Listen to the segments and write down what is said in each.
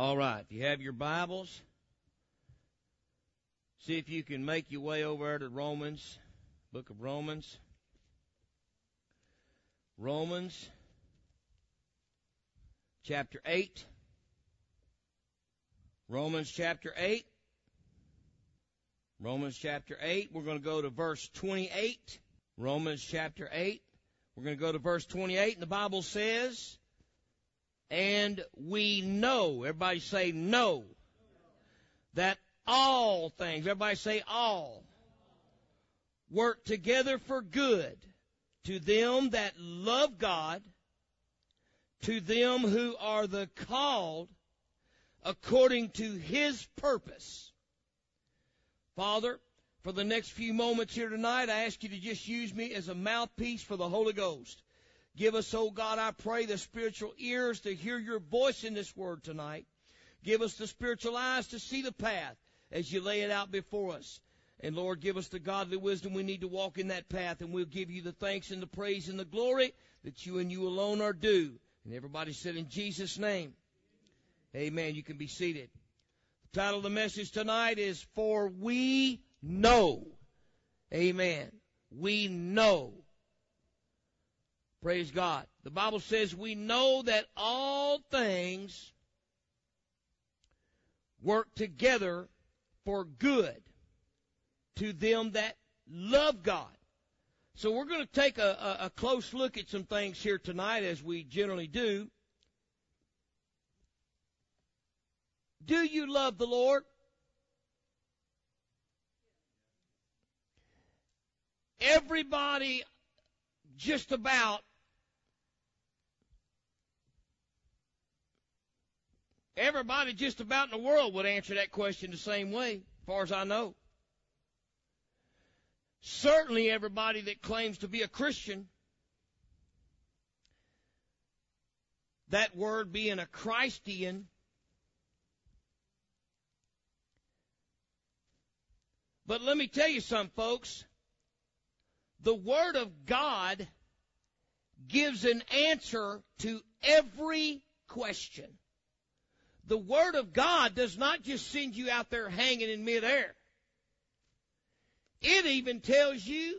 All right. If you have your Bibles, see if you can make your way over to Romans, book of Romans. Romans chapter 8. Romans chapter 8. Romans chapter 8. We're going to go to verse 28. Romans chapter 8. We're going to go to verse 28, and the Bible says, And we know, everybody say know, that all things, everybody say all, work together for good to them that love God, to them who are the called according to his purpose. Father, for the next few moments here tonight, I ask you to just use me as a mouthpiece for the Holy Ghost. Give us, oh God, I pray, the spiritual ears to hear your voice in this word tonight. Give us the spiritual eyes to see the path as you lay it out before us. And Lord, give us the godly wisdom we need to walk in that path, and we'll give you the thanks and the praise and the glory that you and you alone are due. And everybody said in Jesus' name, Amen. You can be seated. The title of the message tonight is For We know. Amen. We know. Praise God. The Bible says we know that all things work together for good to them that love God. So we're going to take a, a, a close look at some things here tonight as we generally do. Do you love the Lord? everybody just about everybody just about in the world would answer that question the same way, as far as I know. Certainly everybody that claims to be a Christian, that word being a Christian, but let me tell you something, folks the Word of God gives an answer to every question. The Word of God does not just send you out there hanging in midair. It even tells you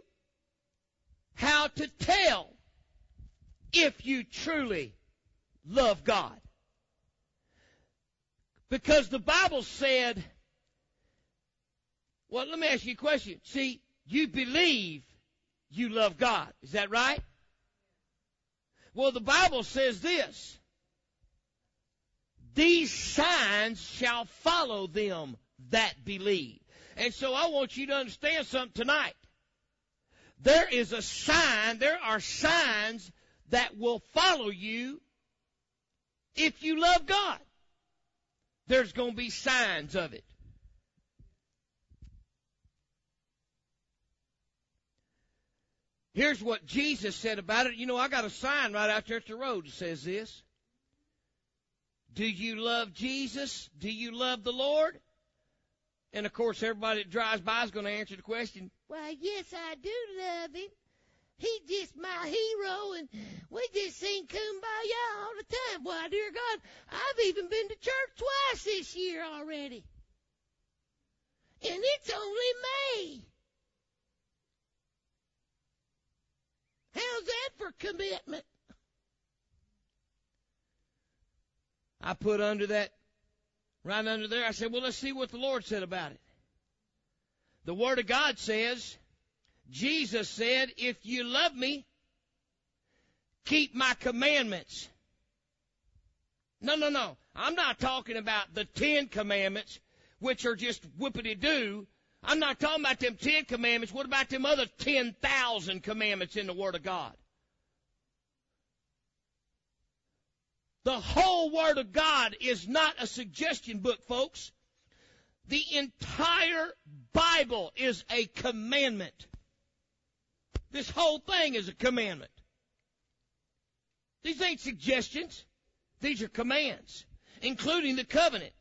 how to tell if you truly love God. Because the Bible said, well, let me ask you a question. See, you believe you love God. Is that right? Well, the Bible says this. These signs shall follow them that believe. And so I want you to understand something tonight. There is a sign, there are signs that will follow you if you love God. There's going to be signs of it. Here's what Jesus said about it. You know, I got a sign right out there at the road that says this. Do you love Jesus? Do you love the Lord? And of course, everybody that drives by is going to answer the question. Well, yes, I do love him. He's just my hero, and we just sing Kumbaya all the time. Why, dear God, I've even been to church twice this year already. And it's only May. How's that for commitment? I put under that, right under there, I said, well, let's see what the Lord said about it. The Word of God says, Jesus said, if you love me, keep my commandments. No, no, no. I'm not talking about the Ten Commandments, which are just whoopity doo. I'm not talking about them Ten Commandments. What about them other 10,000 commandments in the Word of God? The whole Word of God is not a suggestion book, folks. The entire Bible is a commandment. This whole thing is a commandment. These ain't suggestions. These are commands, including the covenant.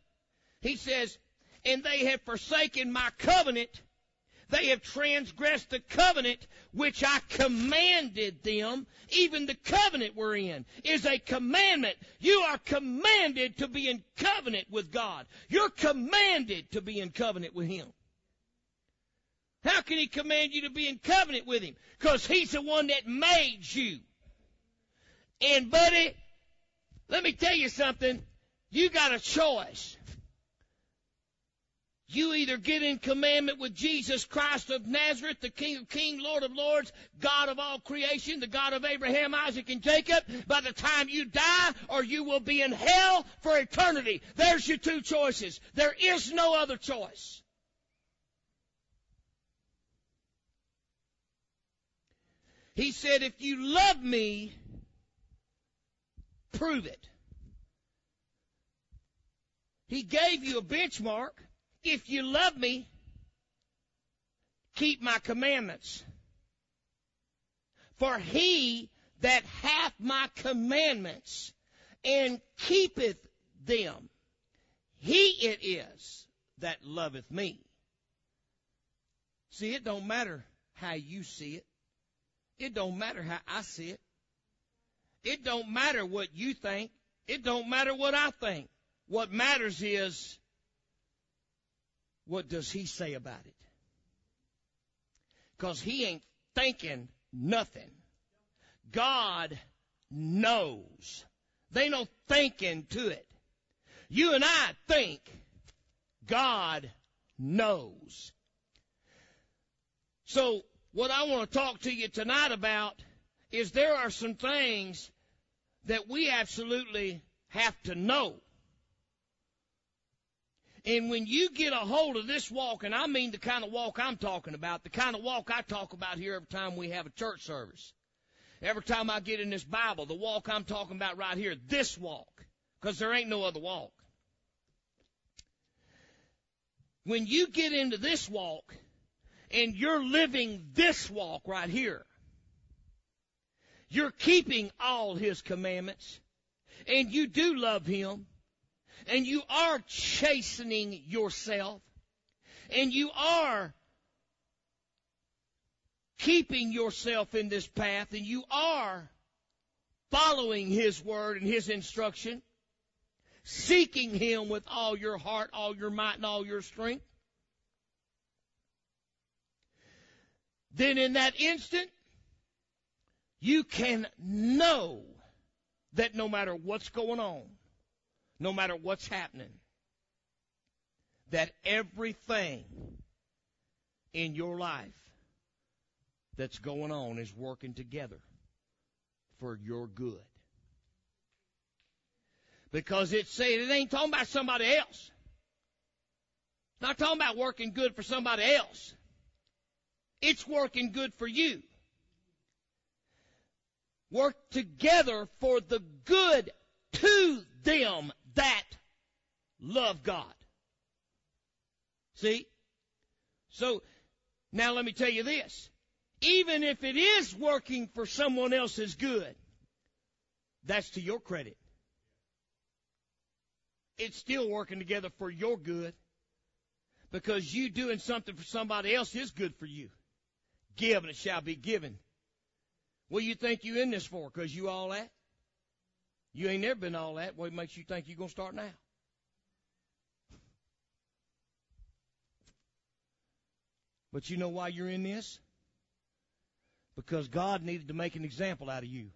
He says, and they have forsaken my covenant, They have transgressed the covenant which I commanded them. Even the covenant we're in is a commandment. You are commanded to be in covenant with God. You're commanded to be in covenant with Him. How can He command you to be in covenant with Him? Because He's the one that made you. And buddy, let me tell you something. You got a choice. You either get in commandment with Jesus Christ of Nazareth, the King of Kings, Lord of Lords, God of all creation, the God of Abraham, Isaac, and Jacob, by the time you die, or you will be in hell for eternity. There's your two choices. There is no other choice. He said, if you love me, prove it. He gave you a benchmark. If you love me, keep my commandments. For he that hath my commandments and keepeth them, he it is that loveth me. See, it don't matter how you see it. It don't matter how I see it. It don't matter what you think. It don't matter what I think. What matters is what does he say about it? Because he ain't thinking nothing. God knows. They no thinking to it. You and I think. God knows. So, what I want to talk to you tonight about is there are some things that we absolutely have to know. And when you get a hold of this walk, and I mean the kind of walk I'm talking about, the kind of walk I talk about here every time we have a church service, every time I get in this Bible, the walk I'm talking about right here, this walk, because there ain't no other walk. When you get into this walk, and you're living this walk right here, you're keeping all His commandments, and you do love Him, and you are chastening yourself, and you are keeping yourself in this path, and you are following His word and His instruction, seeking Him with all your heart, all your might, and all your strength, then in that instant, you can know that no matter what's going on, no matter what's happening, that everything in your life that's going on is working together for your good. Because it's saying it ain't talking about somebody else. It's not talking about working good for somebody else. It's working good for you. Work together for the good to them that love God. See? So, now let me tell you this. Even if it is working for someone else's good, that's to your credit. It's still working together for your good because you doing something for somebody else is good for you. Give and it shall be given. What do you think you in this for? Because you all that? You ain't never been all that. What makes you think you're going to start now? But you know why you're in this? Because God needed to make an example out of you.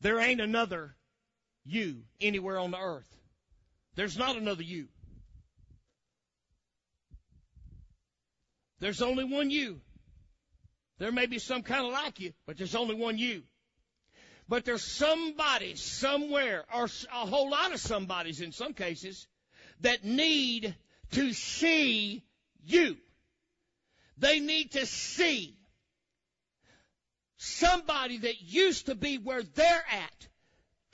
There ain't another you anywhere on the earth. There's not another you. There's only one you. There may be some kind of like you, but there's only one you. But there's somebody somewhere, or a whole lot of somebodies in some cases, that need to see you. They need to see somebody that used to be where they're at.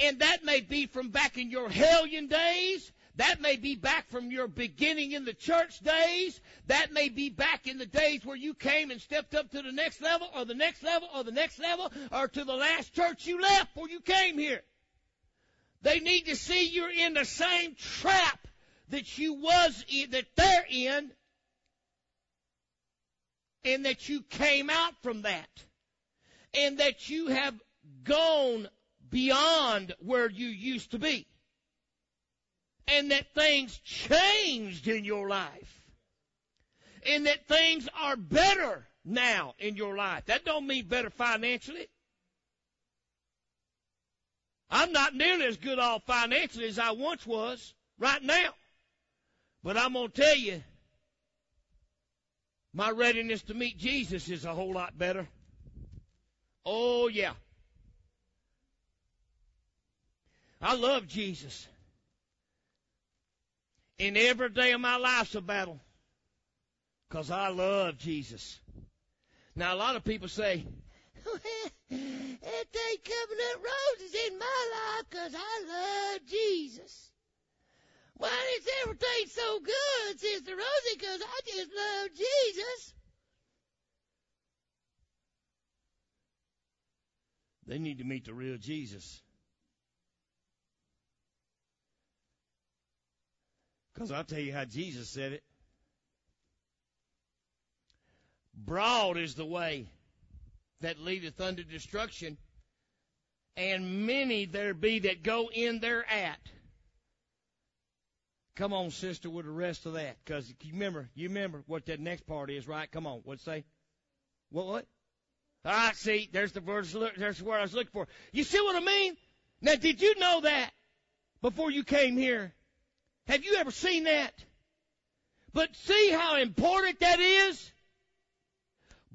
And that may be from back in your hellion days. That may be back from your beginning in the church days. That may be back in the days where you came and stepped up to the next level or the next level or the next level or to the last church you left before you came here. They need to see you're in the same trap that you was in, that they're in, and that you came out from that, and that you have gone beyond where you used to be, and that things changed in your life, and that things are better now in your life. That don't mean better financially. I'm not nearly as good off financially as I once was right now. But I'm going to tell you, my readiness to meet Jesus is a whole lot better. Oh, yeah. I love Jesus. And every day of my life's a battle. Because I love Jesus. Now, a lot of people say, it ain't coming up roses in my life because I love Jesus. Why is everything so good, Sister Rosie? Because I just love Jesus. They need to meet the real Jesus. Because I'll tell you how Jesus said it. Broad is the way that leadeth unto destruction, and many there be that go in thereat. Come on, sister, with the rest of that, because you remember, you remember what that next part is, right? Come on, what say? What? What? Ah, see, there's the verse. There's where I was looking for. You see what I mean? Now, did you know that before you came here? Have you ever seen that? But see how important that is.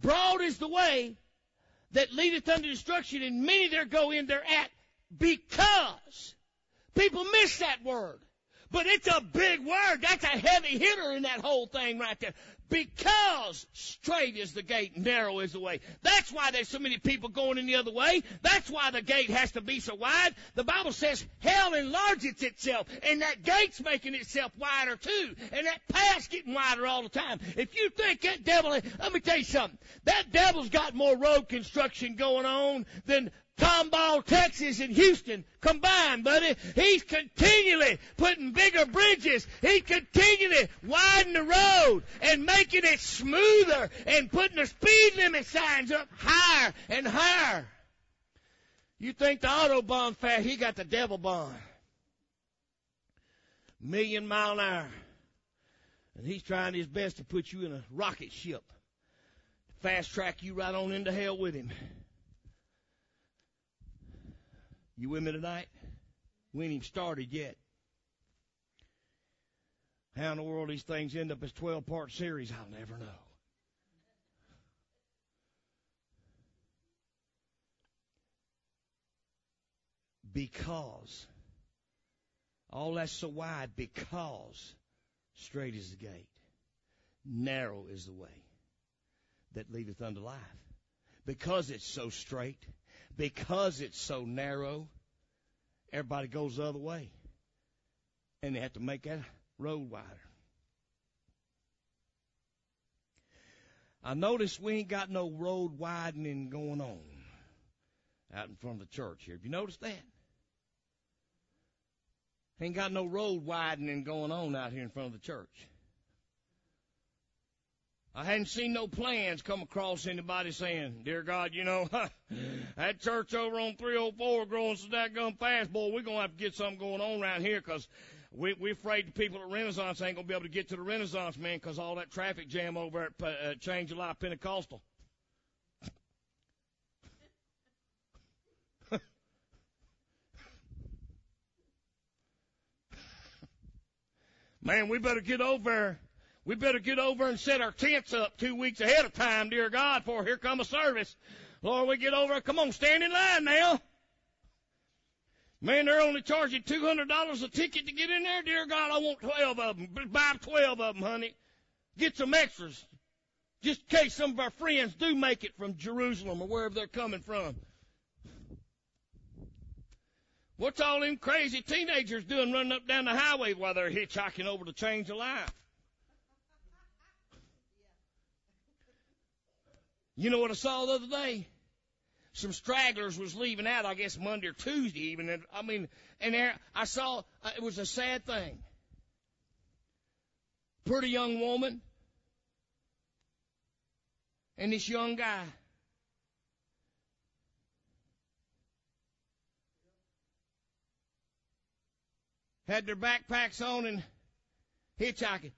Broad is the way that leadeth unto destruction, and many there go in thereat because people miss that word. But it's a big word. That's a heavy hitter in that whole thing right there. Because straight is the gate, narrow is the way. That's why there's so many people going in the other way. That's why the gate has to be so wide. The Bible says hell enlarges itself, and that gate's making itself wider too, and that path's getting wider all the time. If you think that devil, let me tell you something. That devil's got more road construction going on than Tomball, Texas, and Houston combined, buddy. He's continually putting bigger bridges. He's continually widening the road and making it smoother and putting the speed limit signs up higher and higher. You think the Autobahn fast, he got the devil bond. Million mile an hour. And he's trying his best to put you in a rocket ship. Fast track you right on into hell with him. You with me tonight? We ain't even started yet. How in the world these things end up as 12 part series, I'll never know. Because all that's so wide because straight is the gate, narrow is the way that leadeth unto life. Because it's so straight, because it's so narrow, everybody goes the other way. And they have to make that road wider. I notice we ain't got no road widening going on out in front of the church here. Have you noticed that? Ain't got no road widening going on out here in front of the church. I hadn't seen no plans come across anybody saying, Dear God, you know, that church over on 304 growing so that gun fast, boy, we're going to have to get something going on around here because we, we're afraid the people at Renaissance ain't going to be able to get to the Renaissance, man, because all that traffic jam over at uh, Change July Pentecostal. man, we better get over there we better get over and set our tents up two weeks ahead of time, dear God, for here come a service. Lord, we get over. Come on, stand in line now. Man, they're only charging two hundred dollars a ticket to get in there. Dear God, I want twelve of them. Buy twelve of them, honey. Get some extras, just in case some of our friends do make it from Jerusalem or wherever they're coming from. What's all them crazy teenagers doing running up down the highway while they're hitchhiking over to change a life? You know what I saw the other day? Some stragglers was leaving out, I guess Monday or Tuesday even. And, I mean, and there I saw uh, it was a sad thing. pretty young woman and this young guy. Had their backpacks on and hitchhiking.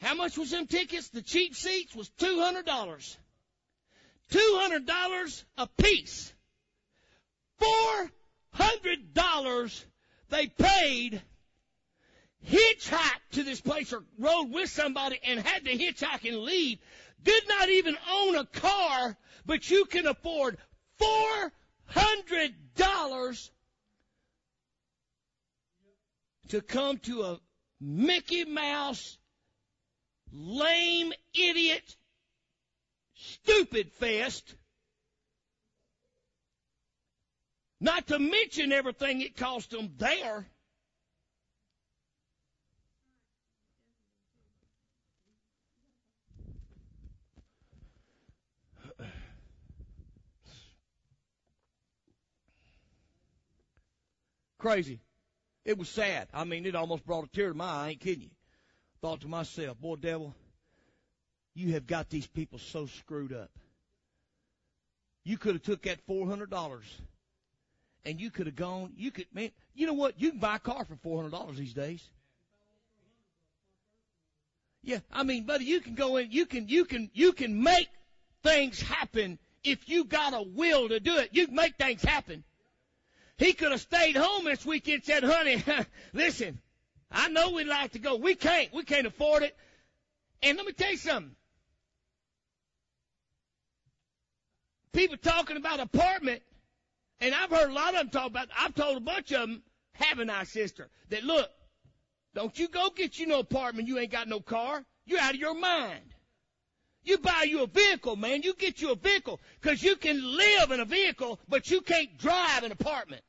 How much was them tickets? The cheap seats was two hundred dollars. Two hundred dollars a piece. Four hundred dollars they paid hitchhiked to this place or rode with somebody and had to hitchhike and leave, did not even own a car, but you can afford four hundred dollars to come to a Mickey Mouse lame idiot stupid fest. Not to mention everything it cost them there. Crazy. It was sad. I mean, it almost brought a tear to my eye. I ain't kidding you. Thought to myself, boy, devil, you have got these people so screwed up. You could have took that four hundred dollars, and you could have gone. You could, man. You know what? You can buy a car for four hundred dollars these days. Yeah, I mean, buddy, you can go in. You can, you can, you can make things happen if you got a will to do it. You can make things happen. He could have stayed home this weekend said, honey, listen, I know we'd like to go. We can't. We can't afford it. And let me tell you something. People talking about apartment, and I've heard a lot of them talk about, I've told a bunch of them, haven't sister, that look, don't you go get you no apartment, you ain't got no car. You're out of your mind. You buy you a vehicle, man. You get you a vehicle because you can live in a vehicle, but you can't drive an apartment.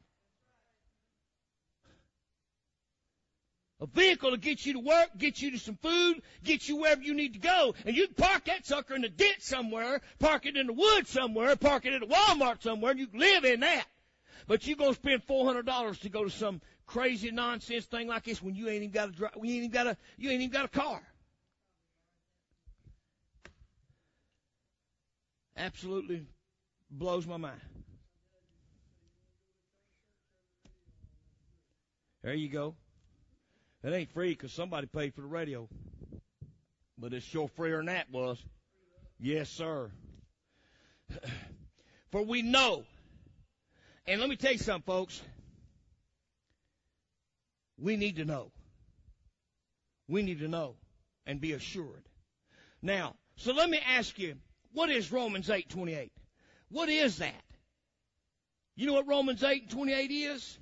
A vehicle to get you to work, get you to some food, get you wherever you need to go. And you can park that sucker in the ditch somewhere, park it in the woods somewhere, park it at a Walmart somewhere, and you can live in that. But you're gonna spend four hundred dollars to go to some crazy nonsense thing like this when you ain't even got a drive, you ain't even got a you ain't even got a car. absolutely blows my mind. There you go. It ain't free because somebody paid for the radio. But it's sure freer than that was. Yes, sir. For we know, and let me tell you something, folks. We need to know. We need to know and be assured. Now, so let me ask you, what is Romans 8:28? What is that? You know what Romans 8:28 is?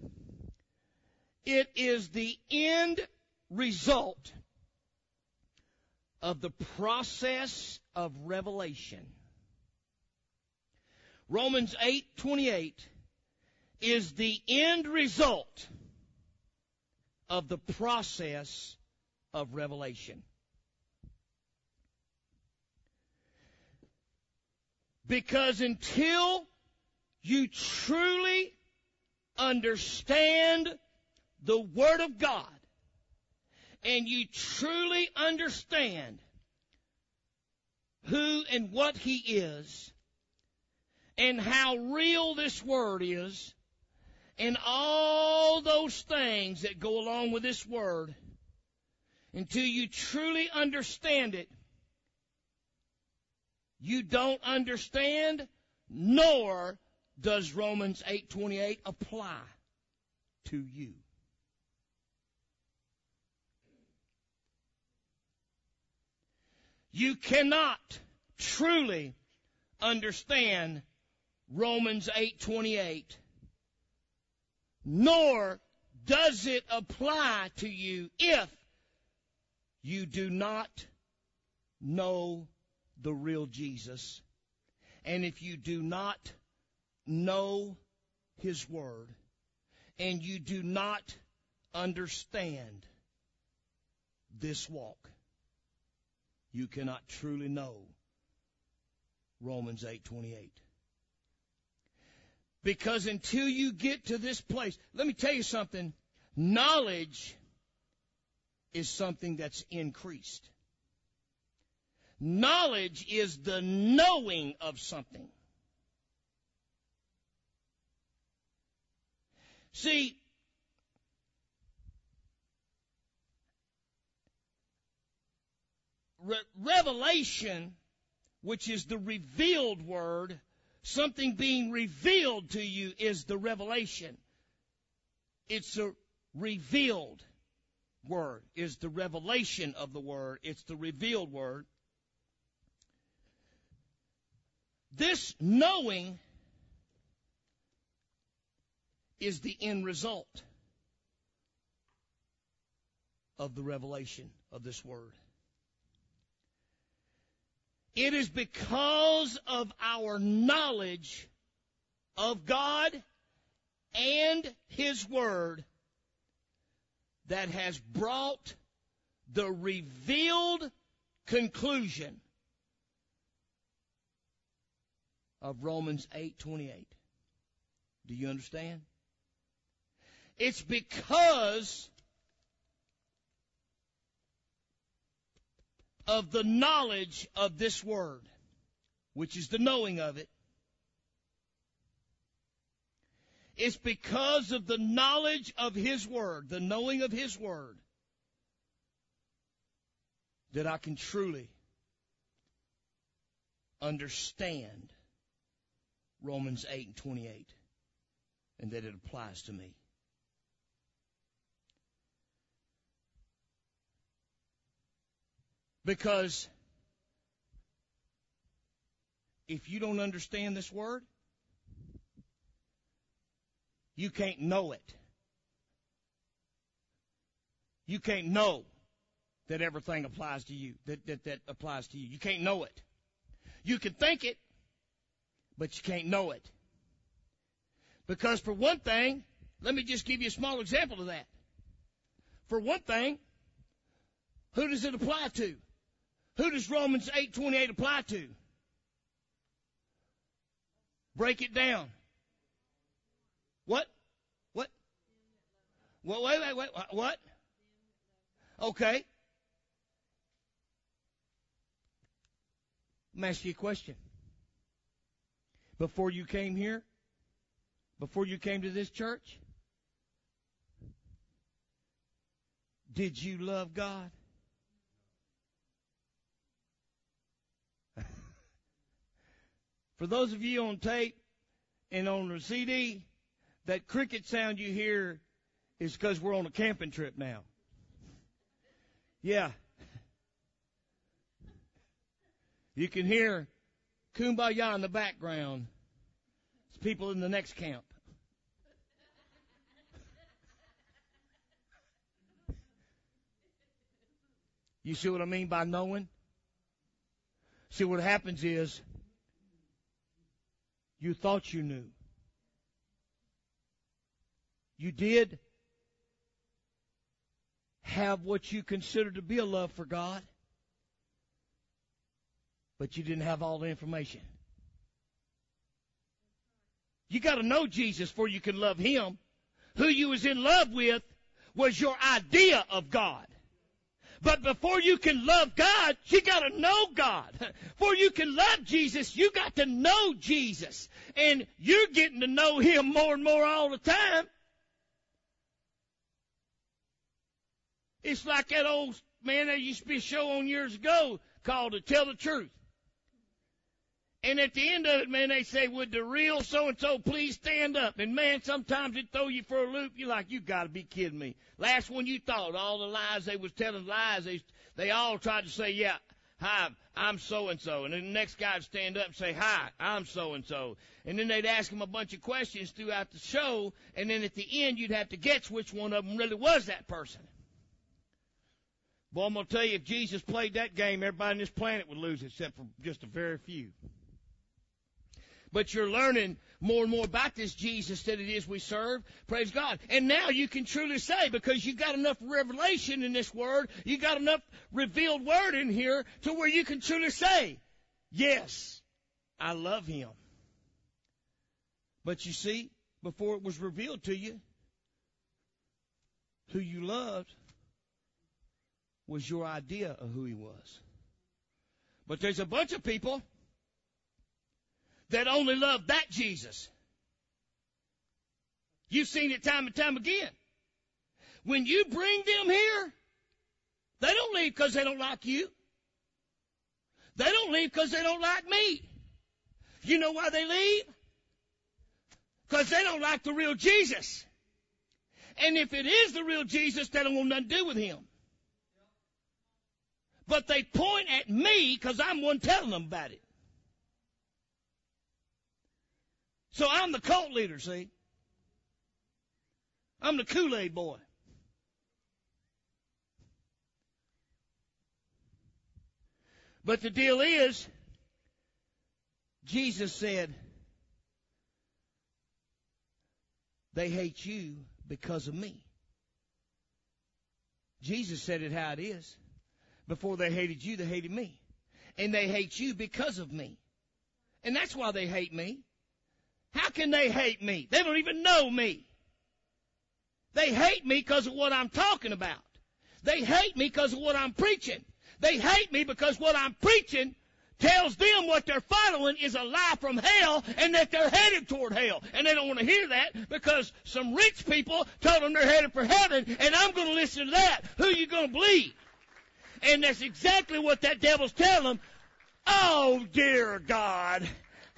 It is the end result of the process of revelation. Romans 8:28 is the end result of the process of revelation. Because until you truly understand the Word of God and you truly understand who and what He is and how real this Word is and all those things that go along with this Word, until you truly understand it, you don't understand, nor does Romans 8:28 apply to you. You cannot truly understand Romans 8:28 nor does it apply to you if you do not know the real Jesus. And if you do not know His Word, and you do not understand this walk, you cannot truly know Romans 8:28. Because until you get to this place, let me tell you something, knowledge is something that's increased. Knowledge is the knowing of something. See, re- revelation, which is the revealed word, something being revealed to you is the revelation. It's a revealed word, is the revelation of the word. It's the revealed word. This knowing is the end result of the revelation of this word. It is because of our knowledge of God and His Word that has brought the revealed conclusion of Romans 8:28. Do you understand? It's because of the knowledge of this word, which is the knowing of it. It's because of the knowledge of His Word, the knowing of His Word, that I can truly understand Romans 8 and 28 and that it applies to me. Because if you don't understand this word, you can't know it. You can't know that everything applies to you, that, that, that applies to you. You can't know it. You can think it, but you can't know it. Because for one thing, let me just give you a small example of that. For one thing, who does it apply to? Who does Romans 8:28 apply to? Break it down. What? What? Well, wait, wait, wait. What? Okay. Let me ask you a question. Before you came here, before you came to this church, did you love God? For those of you on tape and on the CD, that cricket sound you hear is because we're on a camping trip now. Yeah. You can hear kumbaya in the background. It's people in the next camp. You see what I mean by knowing? See what happens is you thought you knew. You did have what you considered to be a love for God, but you didn't have all the information. You got to know Jesus before you can love Him. Who you was in love with was your idea of God. But before you can love God, you gotta know God. Before you can love Jesus, you got to know Jesus. And you're getting to know Him more and more all the time. It's like that old man that used to be a show on years ago called To Tell the Truth. And at the end of it, man, they say, would the real so-and-so please stand up? And man, sometimes it throw you for a loop. You're like, you gotta be kidding me. Last one you thought, all the lies they was telling lies, they, they all tried to say, yeah, hi, I'm so-and-so. And then the next guy would stand up and say, hi, I'm so-and-so. And then they'd ask him a bunch of questions throughout the show. And then at the end, you'd have to guess which one of them really was that person. Boy, I'm to tell you, if Jesus played that game, everybody on this planet would lose except for just a very few but you're learning more and more about this Jesus that it is we serve. Praise God. And now you can truly say, because you got enough revelation in this word, you got enough revealed word in here to where you can truly say, yes, I love him. But you see, before it was revealed to you, who you loved, was your idea of who he was. But there's a bunch of people that only love that Jesus. You've seen it time and time again. When you bring them here, they don't leave because they don't like you. They don't leave because they don't like me. You know why they leave? Because they don't like the real Jesus. And if it is the real Jesus, they don't want nothing to do with him. But they point at me because I'm one telling them about it. So I'm the cult leader, see? I'm the Kool-Aid boy. But the deal is, Jesus said, they hate you because of me. Jesus said it how it is. Before they hated you, they hated me. And they hate you because of me. And that's why they hate me. Can they hate me? They don't even know me. They hate me because of what I'm talking about. They hate me because of what I'm preaching. They hate me because what I'm preaching tells them what they're following is a lie from hell and that they're headed toward hell. And they don't want to hear that because some rich people told them they're headed for heaven and I'm going to listen to that. Who you going to believe? And that's exactly what that devil's telling them. Oh dear God,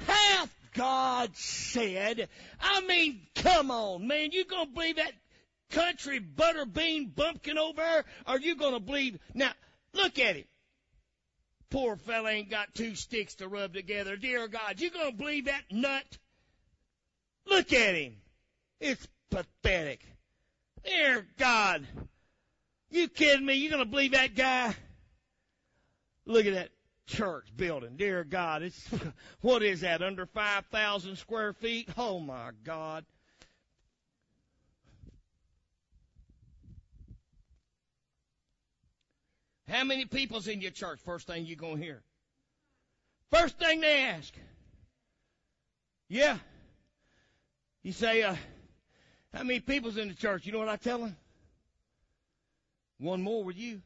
hath God said? I mean, come on, man, you gonna believe that country butter bean bumpkin over there? Are you gonna believe? Now, look at him. Poor fella ain't got two sticks to rub together. Dear God, you gonna believe that nut? Look at him. It's pathetic. Dear God. You kidding me? You gonna believe that guy? Look at that church building. Dear God, it's, what is that, under 5,000 square feet? Oh my God. How many people's in your church? First thing you're going to hear. First thing they ask. Yeah. You say, uh, how many people's in the church? You know what I tell them? One more with you.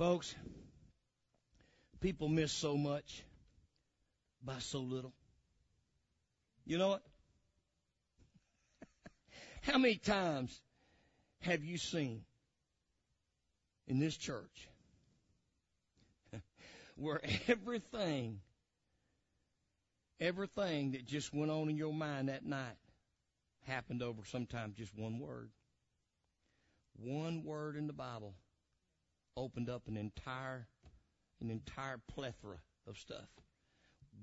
Folks, people miss so much by so little. You know what? How many times have you seen in this church where everything, everything that just went on in your mind that night happened over sometimes just one word? One word in the Bible opened up an entire an entire plethora of stuff.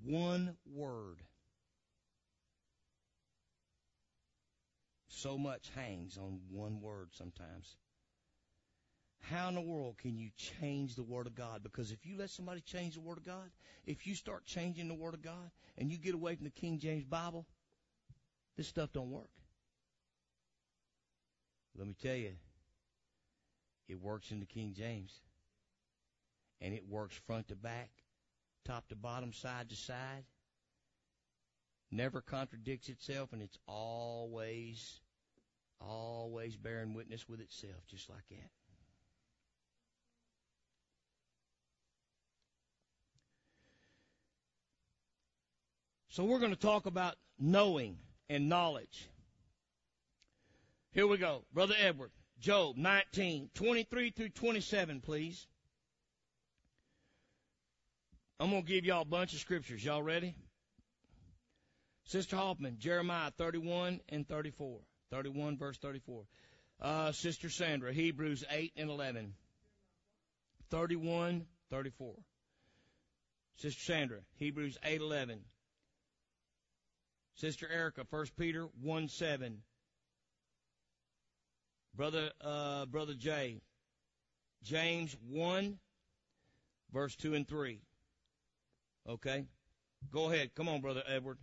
One word. So much hangs on one word sometimes. How in the world can you change the Word of God? Because if you let somebody change the Word of God, if you start changing the Word of God and you get away from the King James Bible, this stuff don't work. Let me tell you, it works in the King James. And it works front to back, top to bottom, side to side. Never contradicts itself, and it's always, always bearing witness with itself, just like that. So we're going to talk about knowing and knowledge. Here we go. Brother Edward. Job 19, 23 through 27, please. I'm going to give y'all a bunch of scriptures. Y'all ready? Sister Hoffman, Jeremiah 31 and 34. 31 verse 34. Uh, Sister Sandra, Hebrews 8 and 11. 31, 34. Sister Sandra, Hebrews 8, 11. Sister Erica, 1 Peter 1, 7. Brother, uh, Brother Jay, James 1, verse 2 and 3. Okay? Go ahead. Come on, Brother Edward.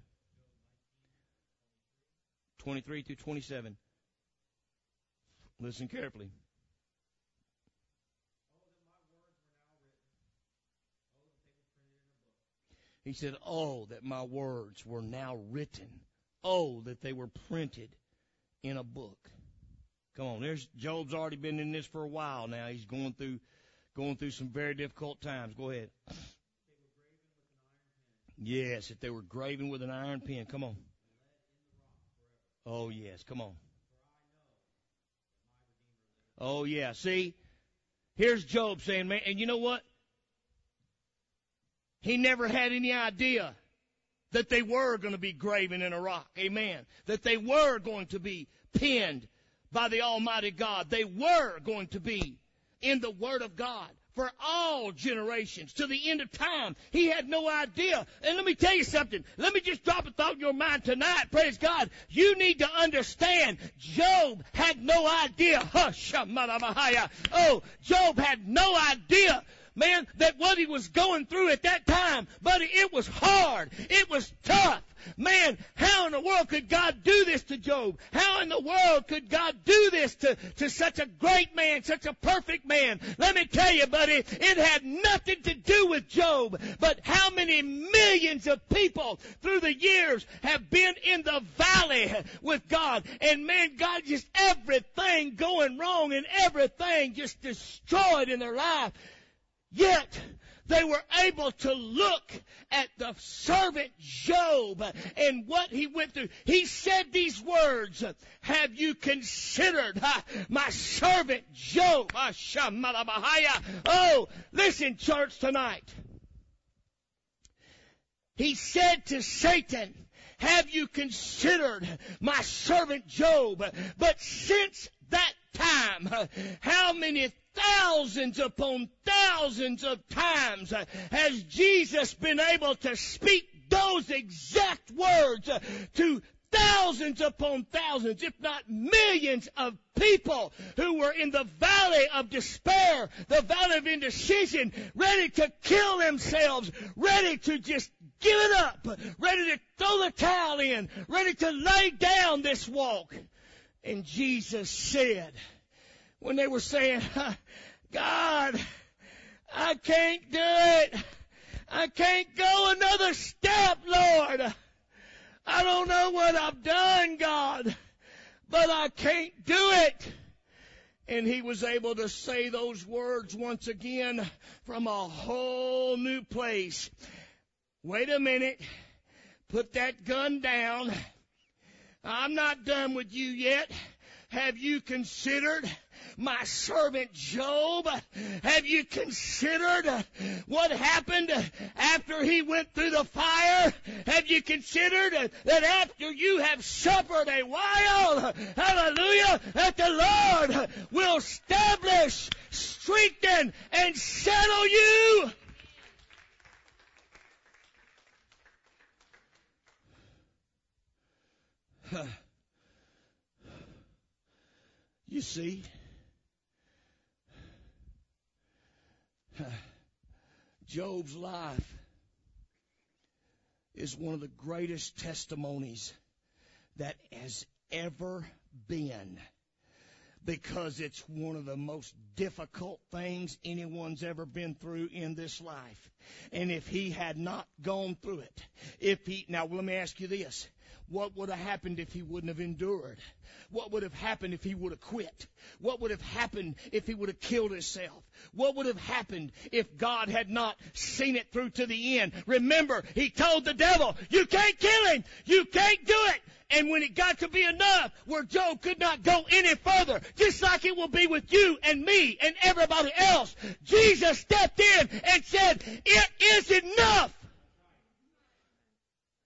23 through 27. Listen carefully. He said, Oh, that my words were now written. Oh, that they were printed in a book. Come on, there's Job's already been in this for a while now. He's going through going through some very difficult times. Go ahead. Yes, if they were graven with an iron pen. Come on. Oh yes, come on. Oh yeah. See, here's Job saying, man, and you know what? He never had any idea that they were going to be graven in a rock. Amen. That they were going to be pinned by the Almighty God. They were going to be in the Word of God for all generations to the end of time. He had no idea. And let me tell you something. Let me just drop a thought in your mind tonight. Praise God. You need to understand Job had no idea. Hush, Oh, Job had no idea man, that what he was going through at that time, buddy, it was hard. It was tough. Man, how in the world could God do this to Job? How in the world could God do this to, to such a great man, such a perfect man? Let me tell you, buddy, it had nothing to do with Job, but how many millions of people through the years have been in the valley with God, and man, God just everything going wrong and everything just destroyed in their life. Yet, they were able to look at the servant Job and what he went through. He said these words, have you considered my servant Job? Oh, listen church tonight. He said to Satan, have you considered my servant Job? But since that time, how many thousands upon thousands of times uh, has Jesus been able to speak those exact words uh, to thousands upon thousands, if not millions of people who were in the valley of despair, the valley of indecision, ready to kill themselves, ready to just give it up, ready to throw the towel in, ready to lay down this walk. And Jesus said, when they were saying, God, I can't do it. I can't go another step, Lord. I don't know what I've done, God, but I can't do it. And he was able to say those words once again from a whole new place. Wait a minute. Put that gun down. I'm not done with you yet. Have you considered my servant Job? Have you considered what happened after he went through the fire? Have you considered that after you have suffered a while, hallelujah, that the Lord will establish, strengthen, and settle you? You see, Job's life is one of the greatest testimonies that has ever been because it's one of the most difficult things anyone's ever been through in this life. And if he had not gone through it, if he, now let me ask you this. What would have happened if he wouldn't have endured? What would have happened if he would have quit? What would have happened if he would have killed himself? What would have happened if God had not seen it through to the end? Remember, he told the devil, you can't kill him. You can't do it. And when it got to be enough where Job could not go any further, just like it will be with you and me and everybody else, Jesus stepped in and said, it is enough.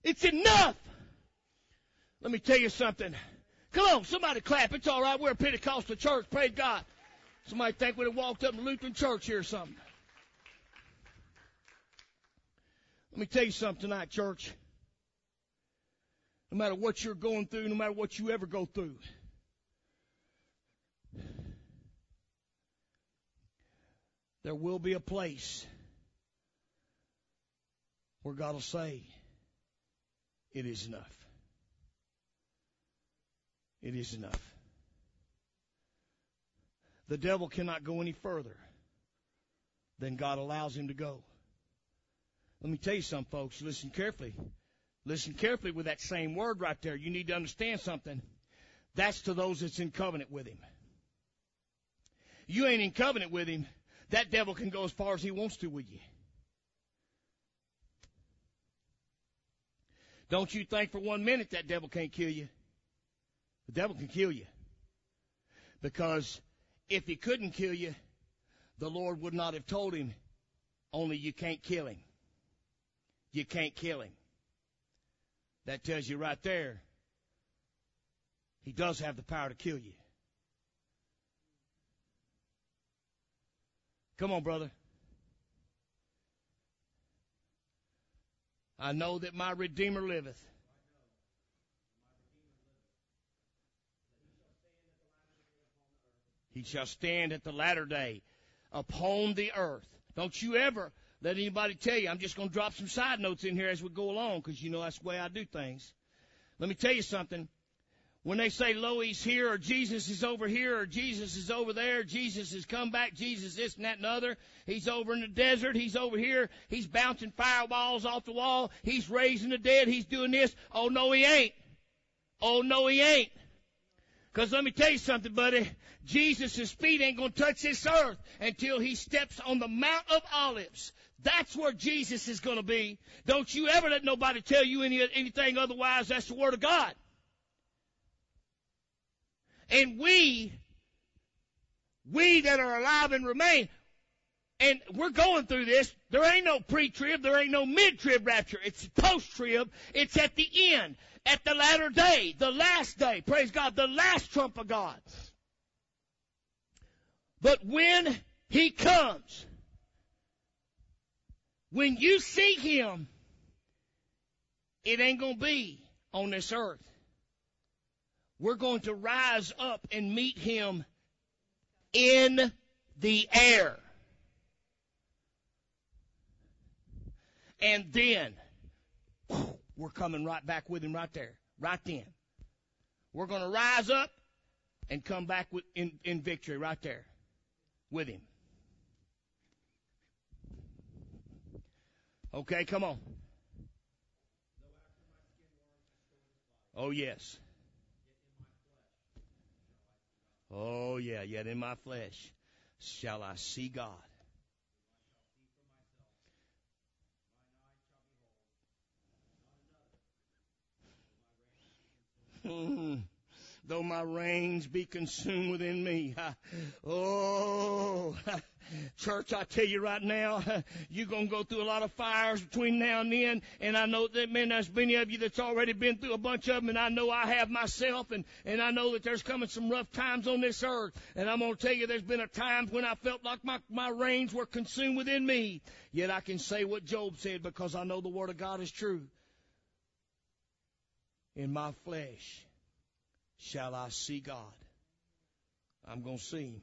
It's enough. Let me tell you something. Come on, somebody clap. It's all right. We're a Pentecostal church. Praise God. Somebody think we'd have walked up in Lutheran church here or something. Let me tell you something tonight, church. No matter what you're going through, no matter what you ever go through, there will be a place where God will say, it is enough. It is enough. The devil cannot go any further than God allows him to go. Let me tell you something, folks. Listen carefully. Listen carefully with that same word right there. You need to understand something. That's to those that's in covenant with him. You ain't in covenant with him. That devil can go as far as he wants to with you. Don't you think for one minute that devil can't kill you. The devil can kill you. Because if he couldn't kill you, the Lord would not have told him, only you can't kill him. You can't kill him. That tells you right there, he does have the power to kill you. Come on, brother. I know that my Redeemer liveth. He shall stand at the latter day upon the earth. Don't you ever let anybody tell you. I'm just going to drop some side notes in here as we go along because you know that's the way I do things. Let me tell you something. When they say lo, he's here, or Jesus is over here, or Jesus is over there, Jesus has come back, Jesus this and that and other, he's over in the desert, he's over here, he's bouncing fireballs off the wall, he's raising the dead, he's doing this. Oh no, he ain't. Oh no, he ain't. Cause let me tell you something, buddy. Jesus' feet ain't gonna touch this earth until he steps on the Mount of Olives. That's where Jesus is gonna be. Don't you ever let nobody tell you any, anything otherwise. That's the Word of God. And we, we that are alive and remain, and we're going through this. There ain't no pre-trib. There ain't no mid-trib rapture. It's post-trib. It's at the end, at the latter day, the last day. Praise God, the last trump of God. But when He comes, when you see Him, it ain't gonna be on this earth. We're going to rise up and meet him in the air. And then we're coming right back with him right there, right then. We're going to rise up and come back with, in, in victory right there with him. Okay, come on. Oh, yes. Oh, yeah, yet in my flesh shall I see God. Mm-hmm. Though my reins be consumed within me. oh, Church, I tell you right now, you're going to go through a lot of fires between now and then. And I know that, man, there's many of you that's already been through a bunch of them. And I know I have myself. And, and I know that there's coming some rough times on this earth. And I'm going to tell you, there's been a time when I felt like my, my reins were consumed within me. Yet I can say what Job said because I know the Word of God is true. In my flesh shall I see God. I'm going to see Him.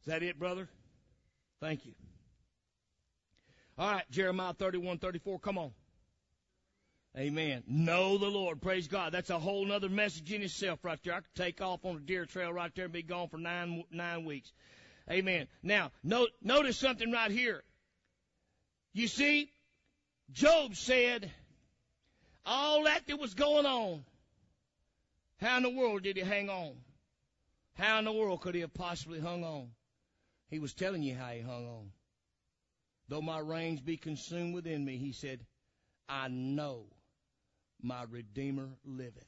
Is that it, brother? Thank you. All right, Jeremiah 31, 34. Come on. Amen. Know the Lord. Praise God. That's a whole other message in itself right there. I could take off on a deer trail right there and be gone for nine, nine weeks. Amen. Now, notice something right here. You see, Job said, all that that was going on, how in the world did he hang on? How in the world could he have possibly hung on? He was telling you how he hung on. Though my reins be consumed within me, he said, I know my Redeemer liveth.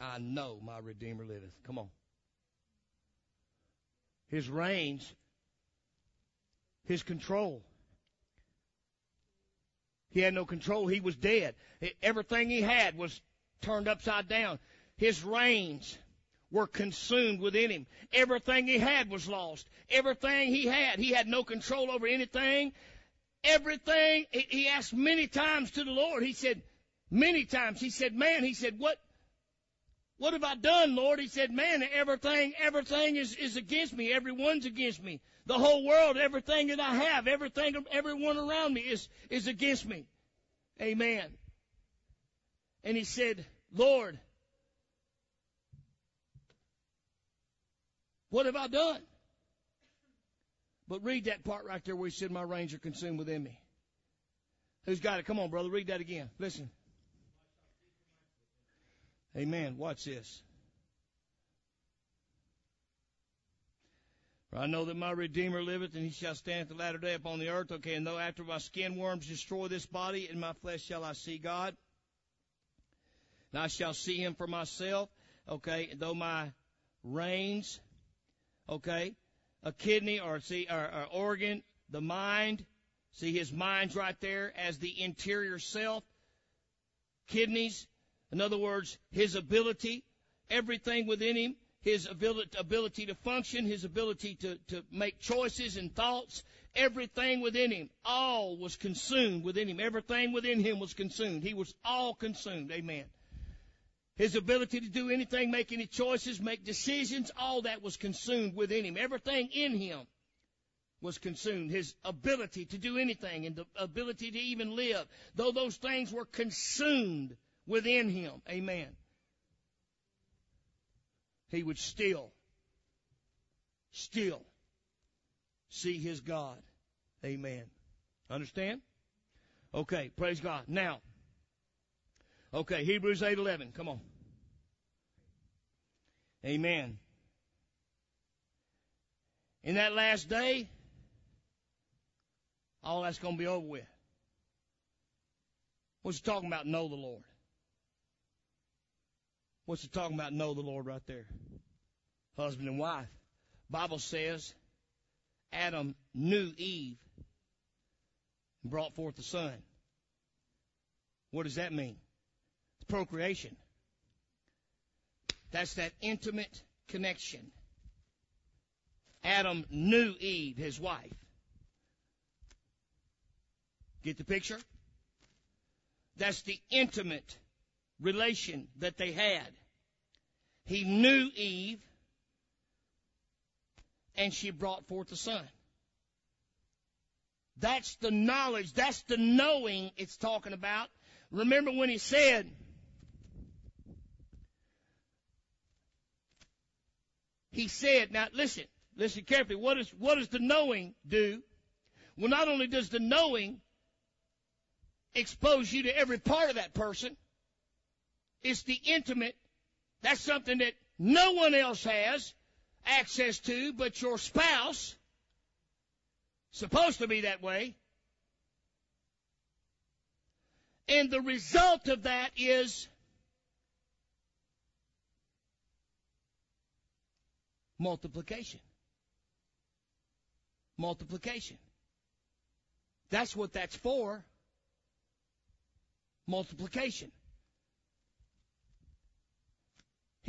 I know my Redeemer liveth. Come on. His reins, his control. He had no control. He was dead. Everything he had was turned upside down. His reins were consumed within him. Everything he had was lost. Everything he had, he had no control over anything. Everything, he asked many times to the Lord. He said, many times, he said, man, he said, what, what have I done, Lord? He said, man, everything, everything is, is against me. Everyone's against me. The whole world, everything that I have, everything, everyone around me is, is against me. Amen. And he said, Lord, What have I done? But read that part right there where he said, My reins are consumed within me. Who's got it? Come on, brother. Read that again. Listen. Amen. Watch this. For I know that my Redeemer liveth, and he shall stand at the latter day upon the earth. Okay, and though after my skin worms destroy this body, in my flesh shall I see God. And I shall see him for myself. Okay, and though my reins, okay, a kidney or see or, or organ, the mind, see his mind's right there as the interior self, kidneys, in other words, his ability, everything within him his ability, ability to function, his ability to, to make choices and thoughts, everything within him, all was consumed within him. Everything within him was consumed. He was all consumed. Amen. His ability to do anything, make any choices, make decisions, all that was consumed within him. Everything in him was consumed. His ability to do anything and the ability to even live, though those things were consumed within him. Amen he would still, still see his God. Amen. Understand? Okay, praise God. Now, okay, Hebrews 8:11. Come on. Amen. In that last day, all that's going to be over with. What's he talking about? Know the Lord. What's it talking about? Know the Lord right there. Husband and wife. Bible says Adam knew Eve and brought forth the son. What does that mean? It's procreation. That's that intimate connection. Adam knew Eve, his wife. Get the picture? That's the intimate relation that they had. He knew Eve, and she brought forth a son. That's the knowledge, that's the knowing it's talking about. Remember when he said, he said, now listen, listen carefully. What, is, what does the knowing do? Well, not only does the knowing expose you to every part of that person, it's the intimate that's something that no one else has access to but your spouse. Supposed to be that way. And the result of that is multiplication. Multiplication. That's what that's for. Multiplication.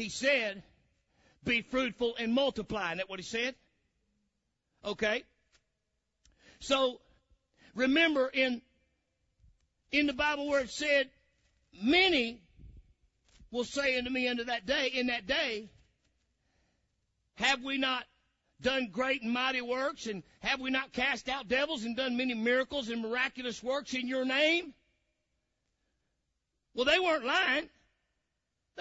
He said, be fruitful and multiply. Isn't that what he said? Okay. So, remember in, in the Bible where it said, many will say unto me unto that day, in that day, have we not done great and mighty works, and have we not cast out devils and done many miracles and miraculous works in your name? Well, they weren't lying.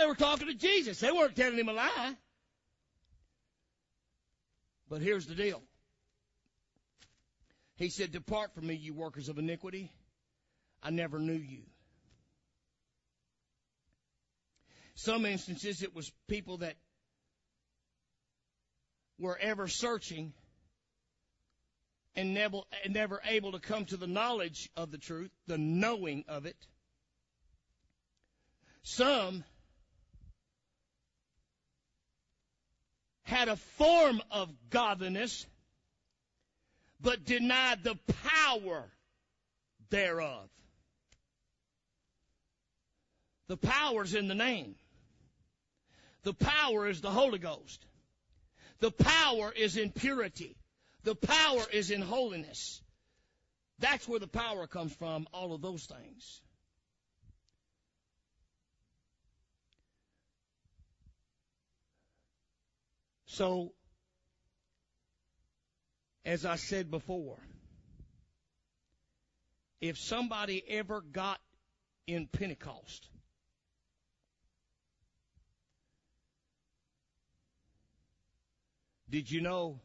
They were talking to Jesus. They weren't telling him a lie. But here's the deal. He said, Depart from me, you workers of iniquity. I never knew you. Some instances it was people that were ever searching and never, never able to come to the knowledge of the truth, the knowing of it. Some had a form of godliness, but denied the power thereof. The power's in the name. The power is the Holy Ghost. The power is in purity. The power is in holiness. That's where the power comes from, all of those things. So, as I said before, if somebody ever got in Pentecost, did you know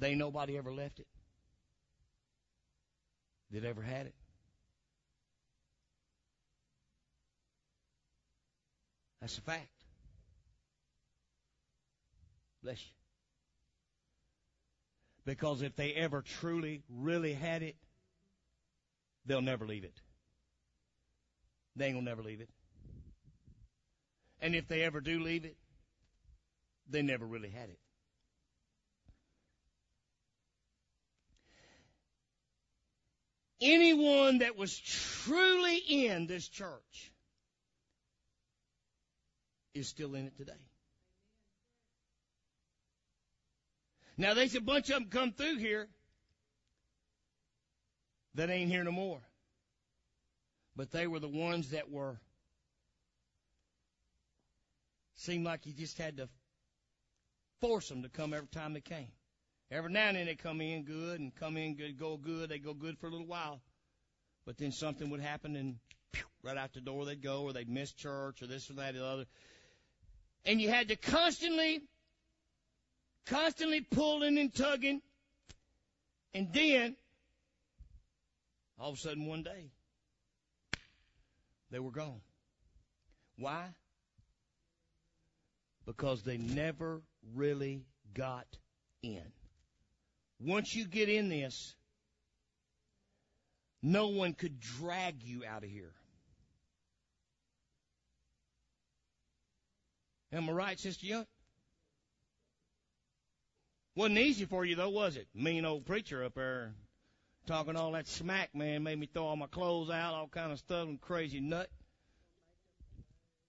They nobody ever left it. That ever had it. That's a fact. Bless you. Because if they ever truly, really had it, they'll never leave it. They ain't gonna never leave it. And if they ever do leave it, they never really had it. Anyone that was truly in this church is still in it today. Now there's a bunch of them come through here that ain't here no more. But they were the ones that were seemed like you just had to force them to come every time they came. Every now and then they come in good and come in good, go good. They go good for a little while, but then something would happen and pew, right out the door they'd go, or they'd miss church, or this or that or the other. And you had to constantly, constantly pulling and tugging, and then all of a sudden one day they were gone. Why? Because they never really got in. Once you get in this, no one could drag you out of here. Am I right, Sister Young? Wasn't easy for you though, was it? Mean old preacher up there talking all that smack, man, made me throw all my clothes out, all kind of stuff, and crazy nut.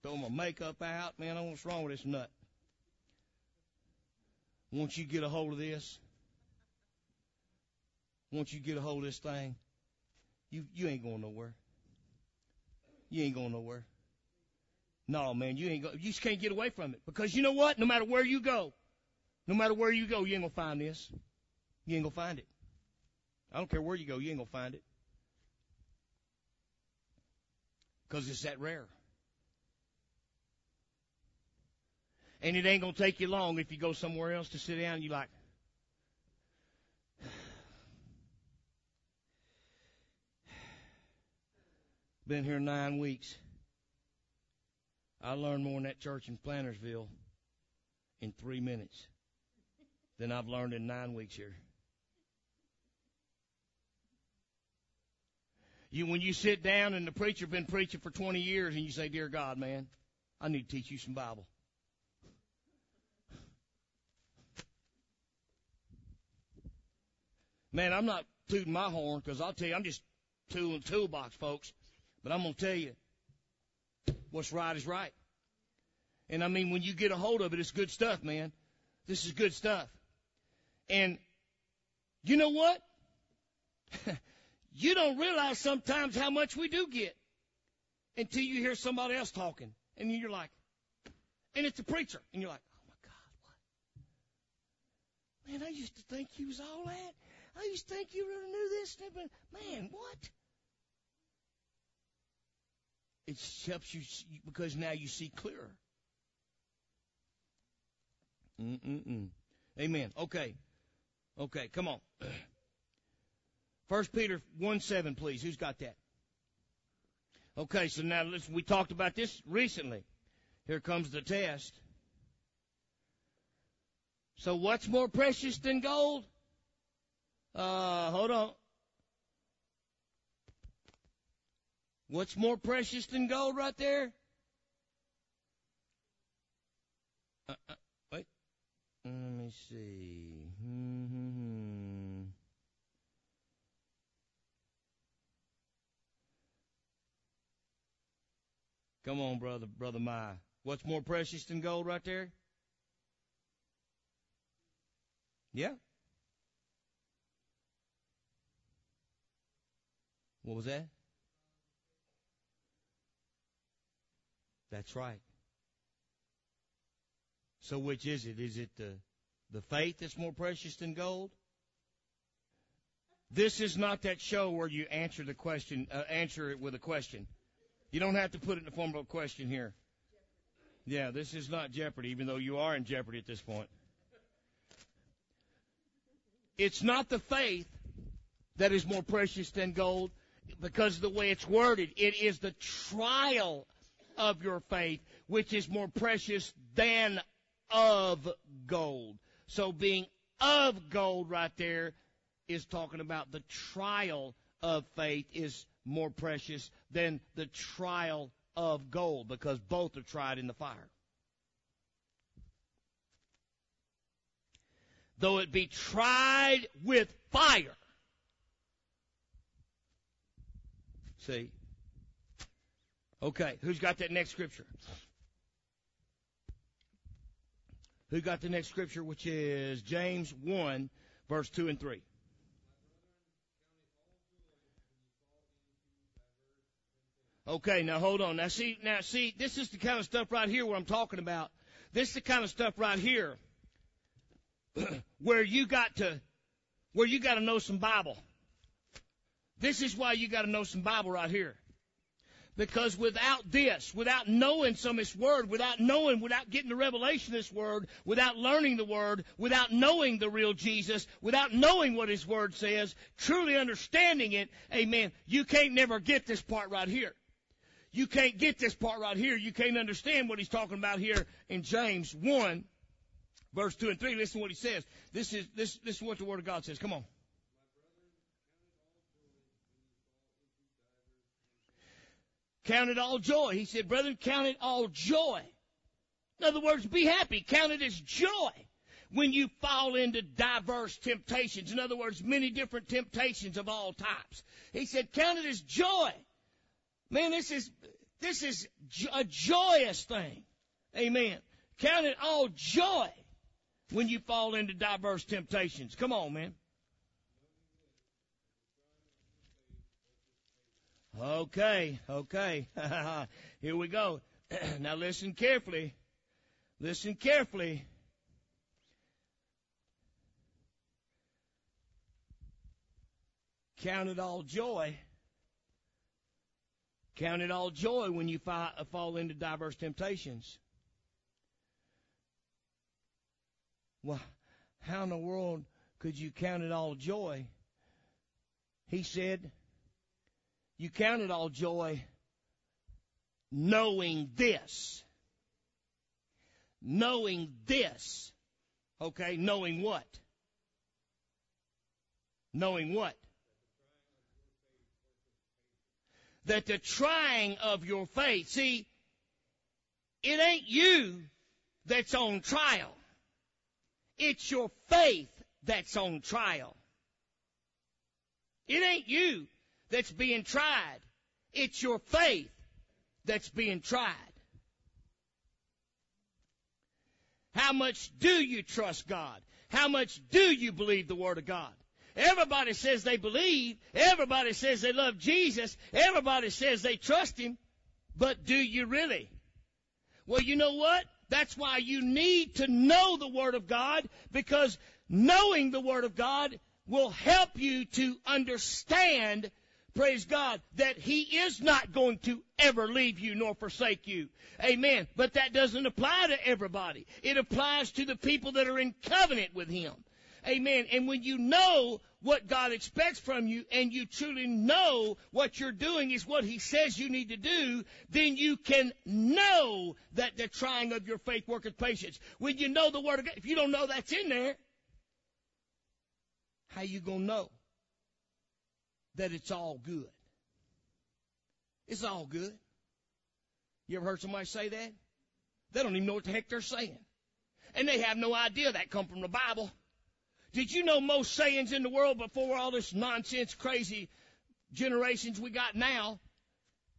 Throw my makeup out, man. I don't know what's wrong with this nut. Once you get a hold of this, once you get a hold of this thing, you you ain't going nowhere. You ain't going nowhere. No, man, you ain't go. You just can't get away from it because you know what? No matter where you go, no matter where you go, you ain't gonna find this. You ain't gonna find it. I don't care where you go, you ain't gonna find it because it's that rare. And it ain't gonna take you long if you go somewhere else to sit down. And you like, been here nine weeks. I learned more in that church in Plantersville in three minutes than I've learned in nine weeks here. You, when you sit down and the preacher been preaching for 20 years and you say, Dear God, man, I need to teach you some Bible. Man, I'm not tooting my horn because I'll tell you, I'm just tooling toolbox, folks. But I'm going to tell you, what's right is right. And I mean, when you get a hold of it, it's good stuff, man. This is good stuff. And you know what? you don't realize sometimes how much we do get until you hear somebody else talking. And you're like, and it's a preacher. And you're like, oh my God, what? Man, I used to think he was all that. I used to think you really knew this. Man, what? It helps you see, because now you see clearer. Mm-mm-mm. Amen. Okay. Okay, come on. First Peter 1 7, please. Who's got that? Okay, so now listen, we talked about this recently. Here comes the test. So what's more precious than gold? Uh, hold on. What's more precious than gold right there? Uh, uh, wait. Let me see. Come on, brother, brother my. What's more precious than gold right there? Yeah. What was that? That's right. So which is it? Is it the, the faith that's more precious than gold? This is not that show where you answer the question, uh, answer it with a question. You don't have to put it in the form of a question here. Yeah, this is not Jeopardy, even though you are in Jeopardy at this point. it's not the faith that is more precious than gold because of the way it's worded. It is the trial of your faith which is more precious than of gold. So being of gold right there is talking about the trial of faith is more precious than the trial of gold because both are tried in the fire. Though it be tried with fire. See? Okay, who's got that next scripture? Who got the next scripture, which is James 1, verse 2 and 3? Okay, now hold on. Now see, now see, this is the kind of stuff right here where I'm talking about. This is the kind of stuff right here where you got to, where you got to know some Bible. This is why you got to know some Bible right here. Because without this, without knowing some of this word, without knowing, without getting the revelation of this word, without learning the word, without knowing the real Jesus, without knowing what his word says, truly understanding it, amen, you can't never get this part right here. You can't get this part right here. You can't understand what he's talking about here in James 1, verse 2 and 3. Listen to what he says. This is, this, this is what the word of God says. Come on. Count it all joy. He said, brethren, count it all joy. In other words, be happy. Count it as joy when you fall into diverse temptations. In other words, many different temptations of all types. He said, count it as joy. Man, this is, this is a joyous thing. Amen. Count it all joy when you fall into diverse temptations. Come on, man. Okay, okay. Here we go. now listen carefully. Listen carefully. Count it all joy. Count it all joy when you uh, fall into diverse temptations. Well, how in the world could you count it all joy? He said, you count it all joy knowing this. Knowing this. Okay, knowing what? Knowing what? That the trying of your faith, see, it ain't you that's on trial. It's your faith that's on trial. It ain't you that's being tried. It's your faith that's being tried. How much do you trust God? How much do you believe the Word of God? Everybody says they believe. Everybody says they love Jesus. Everybody says they trust Him. But do you really? Well, you know what? That's why you need to know the Word of God because knowing the Word of God will help you to understand praise God, that He is not going to ever leave you nor forsake you. Amen. But that doesn't apply to everybody. It applies to the people that are in covenant with Him. Amen. And when you know what God expects from you and you truly know what you're doing is what He says you need to do, then you can know that the trying of your faith worketh patience. When you know the Word of God, if you don't know that's in there, how you gonna know? that it's all good. It's all good. You ever heard somebody say that? They don't even know what the heck they're saying. And they have no idea that come from the Bible. Did you know most sayings in the world before all this nonsense, crazy generations we got now,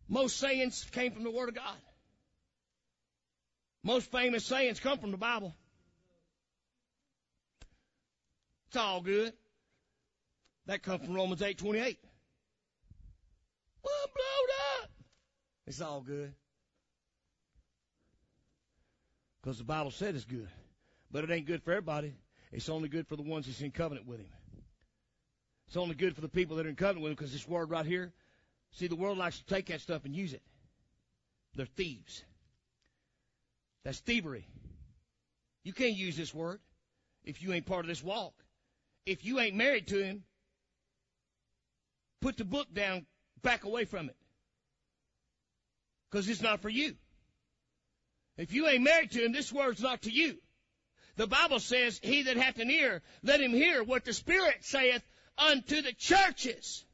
most sayings came from the Word of God. Most famous sayings come from the Bible. It's all good. That comes from Romans 8 28. Well, I'm blowed up. It's all good. Because the Bible said it's good. But it ain't good for everybody. It's only good for the ones that's in covenant with Him. It's only good for the people that are in covenant with Him because this word right here, see, the world likes to take that stuff and use it. They're thieves. That's thievery. You can't use this word if you ain't part of this walk. if you ain't married to him, put the book down, back away from it. Because it's not for you. If you ain't married to him, this word's not to you. The Bible says, He that hath an ear, let him hear what the Spirit saith unto the churches.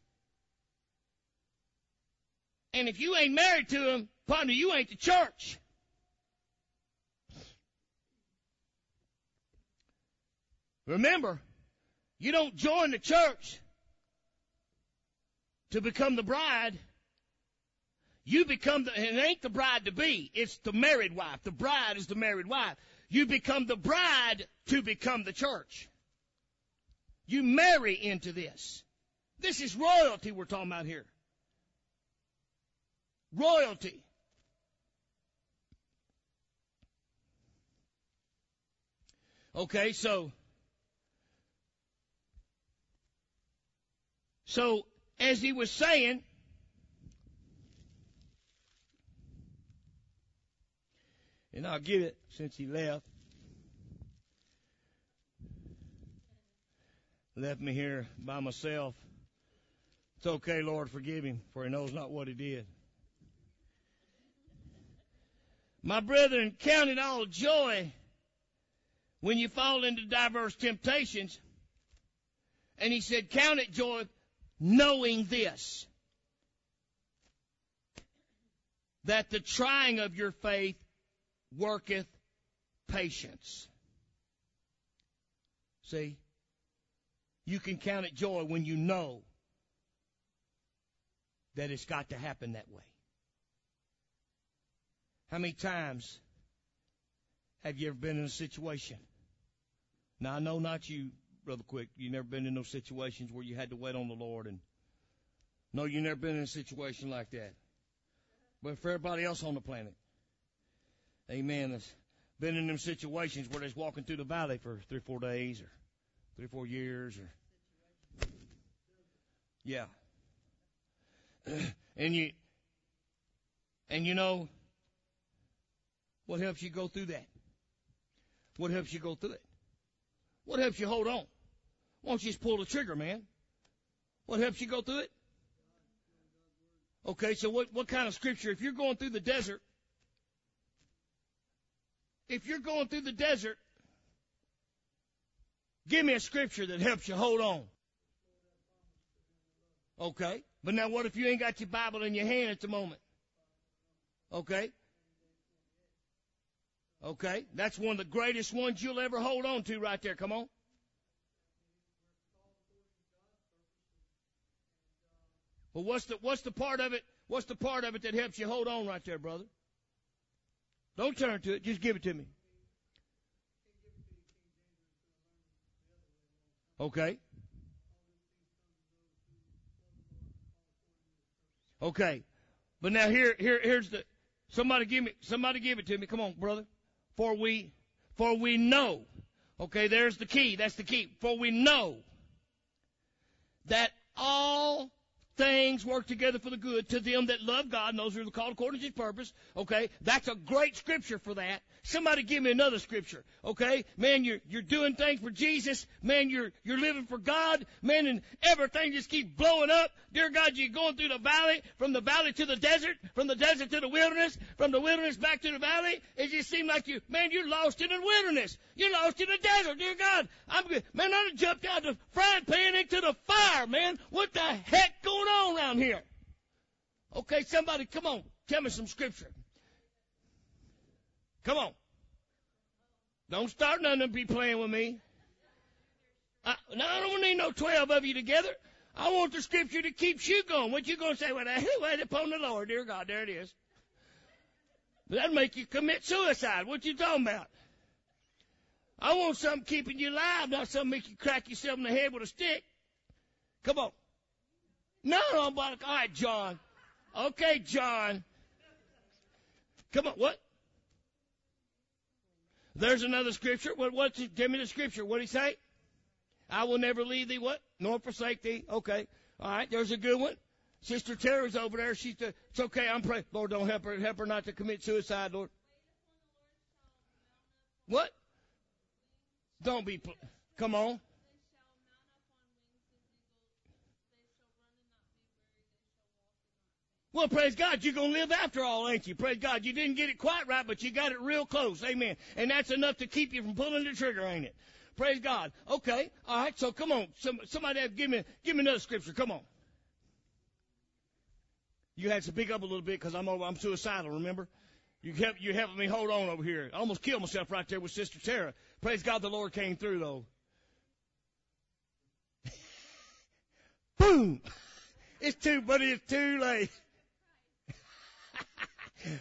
And if you ain't married to him, partner, you ain't the church. Remember, you don't join the church to become the bride. You become the, it ain't the bride to be, it's the married wife. The bride is the married wife. You become the bride to become the church. You marry into this. This is royalty we're talking about here. Royalty. Okay, so so as he was saying and I'll get it since he left. Left me here by myself. It's okay, Lord, forgive him, for he knows not what he did. My brethren, count it all joy when you fall into diverse temptations. And he said, count it joy knowing this, that the trying of your faith worketh patience. See? You can count it joy when you know that it's got to happen that way. How many times have you ever been in a situation? Now I know not you, Brother Quick. You never been in those situations where you had to wait on the Lord and no, you never been in a situation like that. But for everybody else on the planet, Amen. That's been in them situations where they're walking through the valley for three or four days or three or four years or yeah. and you and you know what helps you go through that? What helps you go through it? What helps you hold on? Why don't you just pull the trigger, man? What helps you go through it? Okay, so what, what kind of scripture? If you're going through the desert if you're going through the desert, give me a scripture that helps you hold on. Okay. But now what if you ain't got your Bible in your hand at the moment? Okay. Okay. That's one of the greatest ones you'll ever hold on to right there. Come on. But what's the what's the part of it? What's the part of it that helps you hold on right there, brother? Don't turn to it. Just give it to me. Okay. Okay. But now here, here, here's the, somebody give me, somebody give it to me. Come on, brother. For we, for we know. Okay, there's the key. That's the key. For we know that all things work together for the good to them that love God and those who are called according to his purpose. Okay? That's a great scripture for that. Somebody give me another scripture. Okay? Man, you're, you're doing things for Jesus. Man, you're, you're living for God. Man, and everything just keeps blowing up. Dear God, you're going through the valley, from the valley to the desert, from the desert to the wilderness, from the wilderness back to the valley. It just seemed like you, man, you're lost in the wilderness. You're lost in the desert. Dear God, I'm. Man, I jumped out the frying pan into the fire, man. What the heck going on around here? Okay, somebody, come on. Tell me some scripture. Come on. Don't start none of be playing with me. I, now, I don't need no 12 of you together. I want the scripture that keeps you going. What you going to say? Well, wait upon the Lord, dear God. There it is. But that'd make you commit suicide. What you talking about? I want something keeping you alive, not something make you crack yourself in the head with a stick. Come on. No, no, I'm all right, John. Okay, John. Come on, what? There's another scripture. What? What? Give me the scripture. What did he say? I will never leave thee. What? Nor forsake thee. Okay. All right. There's a good one. Sister Terry's over there. She's. The, it's okay. I'm praying. Lord, don't help her. Help her not to commit suicide, Lord. What? Don't be. Come on. Well, praise God, you're going to live after all, ain't you? Praise God. You didn't get it quite right, but you got it real close. Amen. And that's enough to keep you from pulling the trigger, ain't it? Praise God. Okay. All right. So come on. Some, somebody give me, give me another scripture. Come on. You had to pick up a little bit because I'm over, I'm suicidal, remember? You help, you helping me hold on over here. I almost killed myself right there with Sister Tara. Praise God the Lord came through though. Boom! It's too, but it's too late.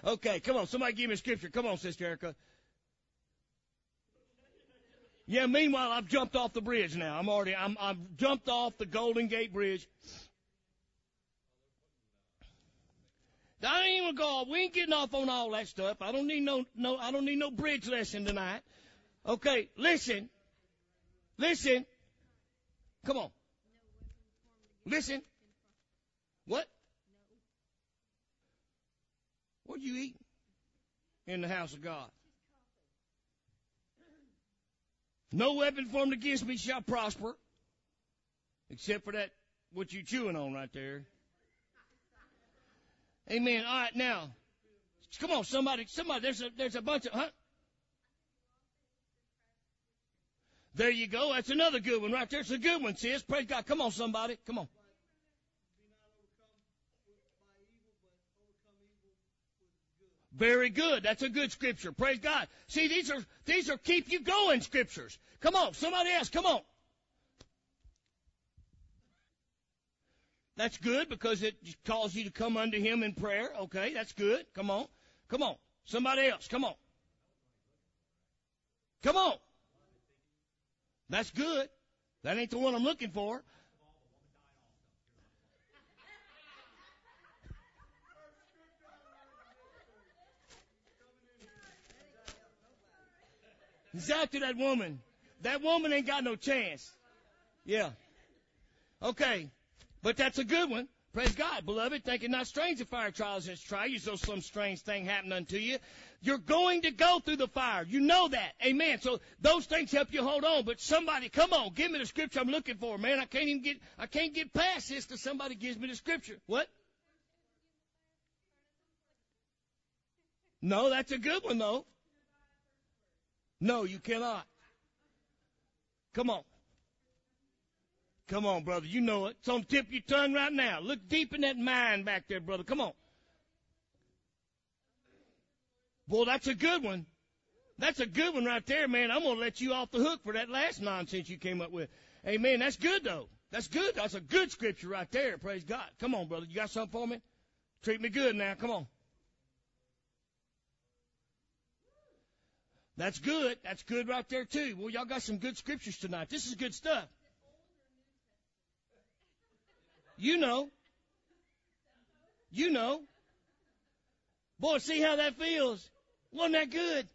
Okay, come on. Somebody give me a scripture. Come on, Sister Erica. Yeah, meanwhile, I've jumped off the bridge now. I'm already, I'm, I've jumped off the Golden Gate Bridge. I ain't even go. We ain't getting off on all that stuff. I don't need no, no, I don't need no bridge lesson tonight. Okay, listen, listen. Come on, listen. What? What you eat in the house of God? No weapon formed against me shall prosper, except for that what you chewing on right there. Amen. All right, now, come on, somebody, somebody. There's a there's a bunch of huh. There you go. That's another good one right there. It's a good one, sis. Praise God. Come on, somebody. Come on. Very good. That's a good scripture. Praise God. See, these are these are keep you going scriptures. Come on, somebody else. Come on. That's good because it calls you to come unto Him in prayer. Okay, that's good. Come on, come on. Somebody else. Come on. Come on. That's good. That ain't the one I'm looking for. He's after that woman. That woman ain't got no chance. Yeah. Okay. But that's a good one. Praise God, beloved. Thinking not strange of fire trials has try you, so some strange thing happened unto you. You're going to go through the fire. You know that. Amen. So those things help you hold on. But somebody, come on, give me the scripture I'm looking for, man. I can't even get, I can't get past this till somebody gives me the scripture. What? No, that's a good one though. No, you cannot. Come on. Come on, brother. You know it. It's on the tip of your tongue right now. Look deep in that mind back there, brother. Come on. Boy, that's a good one. That's a good one right there, man. I'm going to let you off the hook for that last nonsense you came up with. Amen. That's good, though. That's good. That's a good scripture right there. Praise God. Come on, brother. You got something for me? Treat me good now. Come on. That's good. That's good right there too. Well, y'all got some good scriptures tonight. This is good stuff. You know. You know. Boy, see how that feels. Wasn't that good?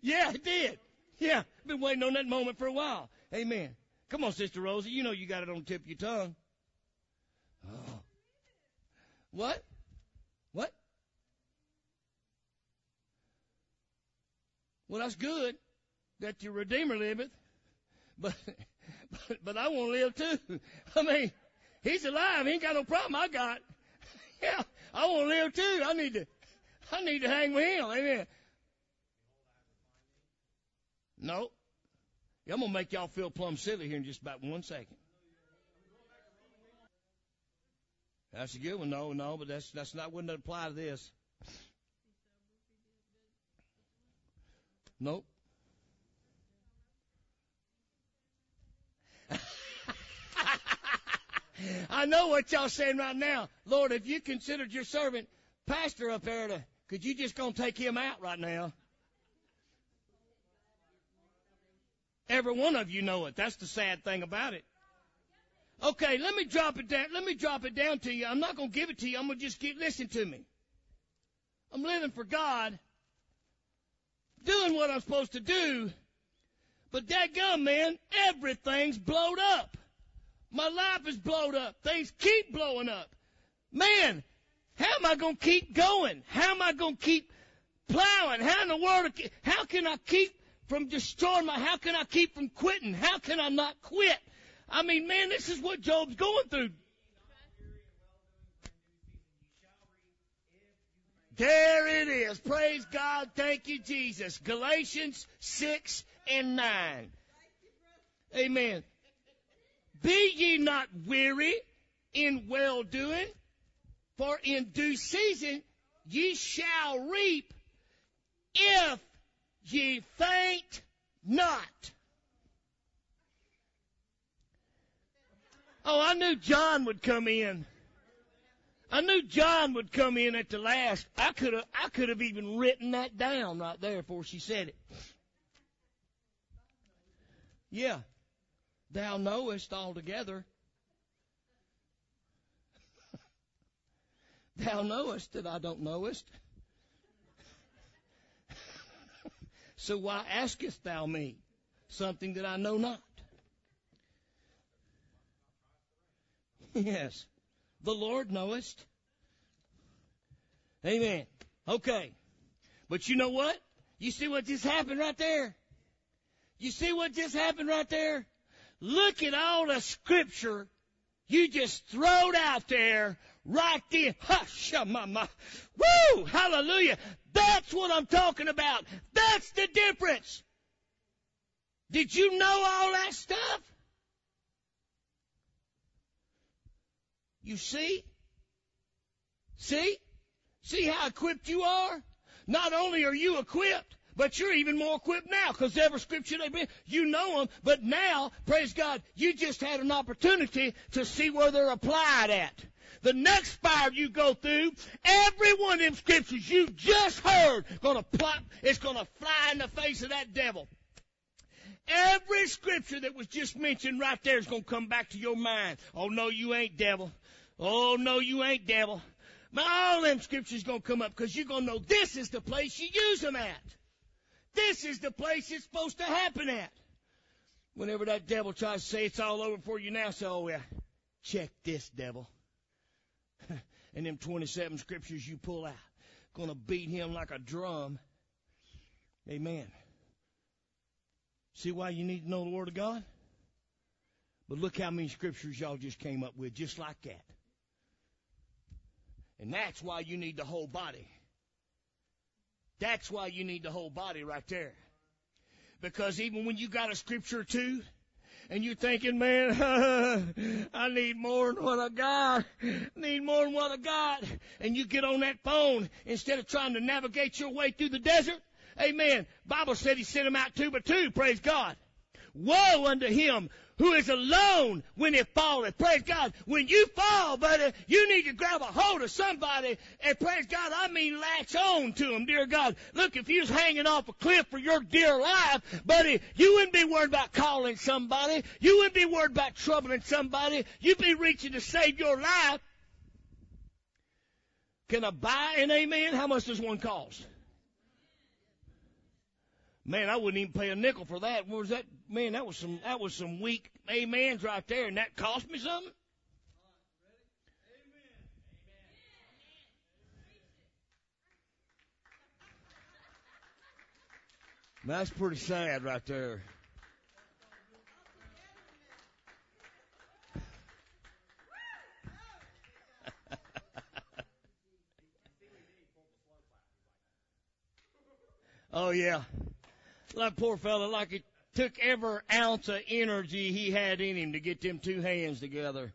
Yeah, it did. Yeah, been waiting on that moment for a while. Amen. Come on, Sister Rosie. You know you got it on the tip of your tongue. Oh. What? What? Well, that's good that your Redeemer liveth, but but, but I want to live too. I mean, he's alive. He ain't got no problem. I got. Yeah, I want to live too. I need to. I need to hang with him. Amen. No. I'm gonna make y'all feel plumb silly here in just about one second. That's a good one. No, no, but that's that's not wouldn't apply to this. Nope. I know what y'all saying right now. Lord, if you considered your servant pastor up there to, could you just gonna take him out right now? Every one of you know it. That's the sad thing about it. Okay, let me drop it down. Let me drop it down to you. I'm not gonna give it to you. I'm gonna just keep listen to me. I'm living for God doing what I'm supposed to do. But dadgum, man, everything's blowed up. My life is blowed up. Things keep blowing up. Man, how am I going to keep going? How am I going to keep plowing? How in the world, how can I keep from destroying my, how can I keep from quitting? How can I not quit? I mean, man, this is what Job's going through. There it is. Praise God. Thank you, Jesus. Galatians 6 and 9. Amen. Be ye not weary in well doing, for in due season ye shall reap if ye faint not. Oh, I knew John would come in. I knew John would come in at the last. I could have I could have even written that down right there before she said it. Yeah. Thou knowest altogether. Thou knowest that I don't knowest. so why askest thou me something that I know not? Yes. The Lord knowest. Amen. Okay. But you know what? You see what just happened right there? You see what just happened right there? Look at all the scripture you just throwed out there right there. Hush, mama. Woo! Hallelujah. That's what I'm talking about. That's the difference. Did you know all that stuff? You see? See? See how equipped you are? Not only are you equipped, but you're even more equipped now because every scripture they've been, you know them. But now, praise God, you just had an opportunity to see where they're applied at. The next fire you go through, every one of them scriptures you just heard gonna plop, it's gonna fly in the face of that devil. Every scripture that was just mentioned right there is going to come back to your mind. Oh no, you ain't devil. Oh no, you ain't devil. But all them scriptures to come up because you're to know this is the place you use them at. This is the place it's supposed to happen at. Whenever that devil tries to say it's all over for you now, say, oh yeah, check this devil. and them 27 scriptures you pull out. Gonna beat him like a drum. Amen. See why you need to know the Word of God? But look how many scriptures y'all just came up with just like that. And that's why you need the whole body. That's why you need the whole body right there. Because even when you got a scripture too, and you're thinking, man, I need more than what I got. I Need more than what I got. And you get on that phone instead of trying to navigate your way through the desert. Amen. Bible said he sent them out two by two. Praise God. Woe unto him who is alone when he falleth. Praise God. When you fall, buddy, you need to grab a hold of somebody and praise God, I mean latch on to them, dear God. Look, if you was hanging off a cliff for your dear life, buddy, you wouldn't be worried about calling somebody. You wouldn't be worried about troubling somebody. You'd be reaching to save your life. Can I buy an amen? How much does one cost? Man, I wouldn't even pay a nickel for that. What was that? Man, that was some that was some weak amens right there, and that cost me something. That's pretty sad right there. oh yeah. That poor fella, like it took every ounce of energy he had in him to get them two hands together.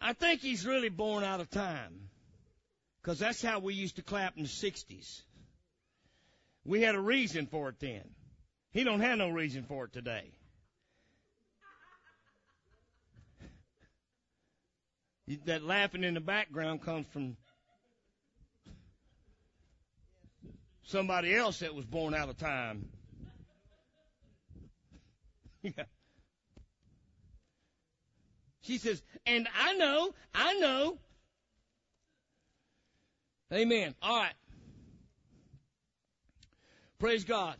I think he's really born out of time. Because that's how we used to clap in the 60s. We had a reason for it then. He don't have no reason for it today. That laughing in the background comes from somebody else that was born out of time. She says, and I know, I know. Amen. All right. Praise God.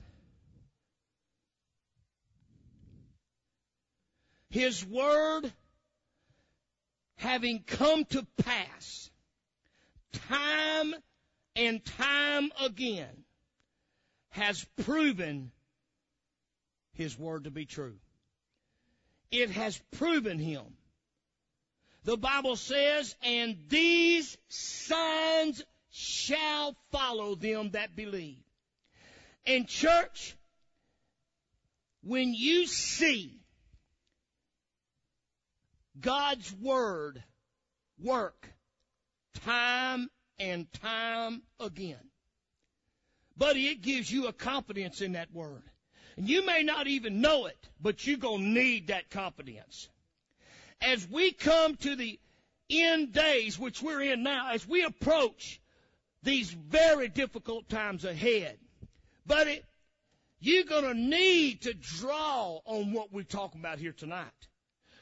His word having come to pass time and time again has proven his word to be true. It has proven him the Bible says, and these signs shall follow them that believe. And church, when you see God's Word work time and time again, buddy, it gives you a confidence in that Word. And you may not even know it, but you're going to need that confidence. As we come to the end days, which we're in now, as we approach these very difficult times ahead, buddy, you're going to need to draw on what we're talking about here tonight.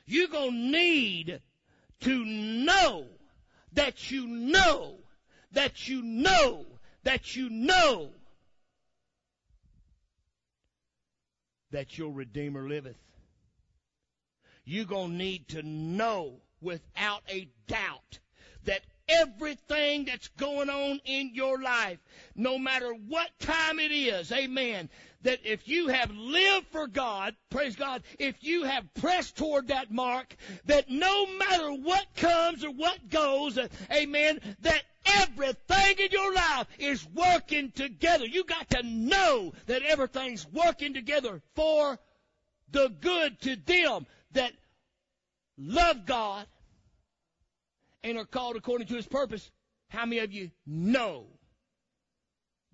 You're going to need to know that you know that you know that you know that your Redeemer liveth. You're going to need to know without a doubt that everything that's going on in your life, no matter what time it is, amen, that if you have lived for God, praise God, if you have pressed toward that mark, that no matter what comes or what goes, amen, that everything in your life is working together. You got to know that everything's working together for the good to them that love God and are called according to his purpose. How many of you know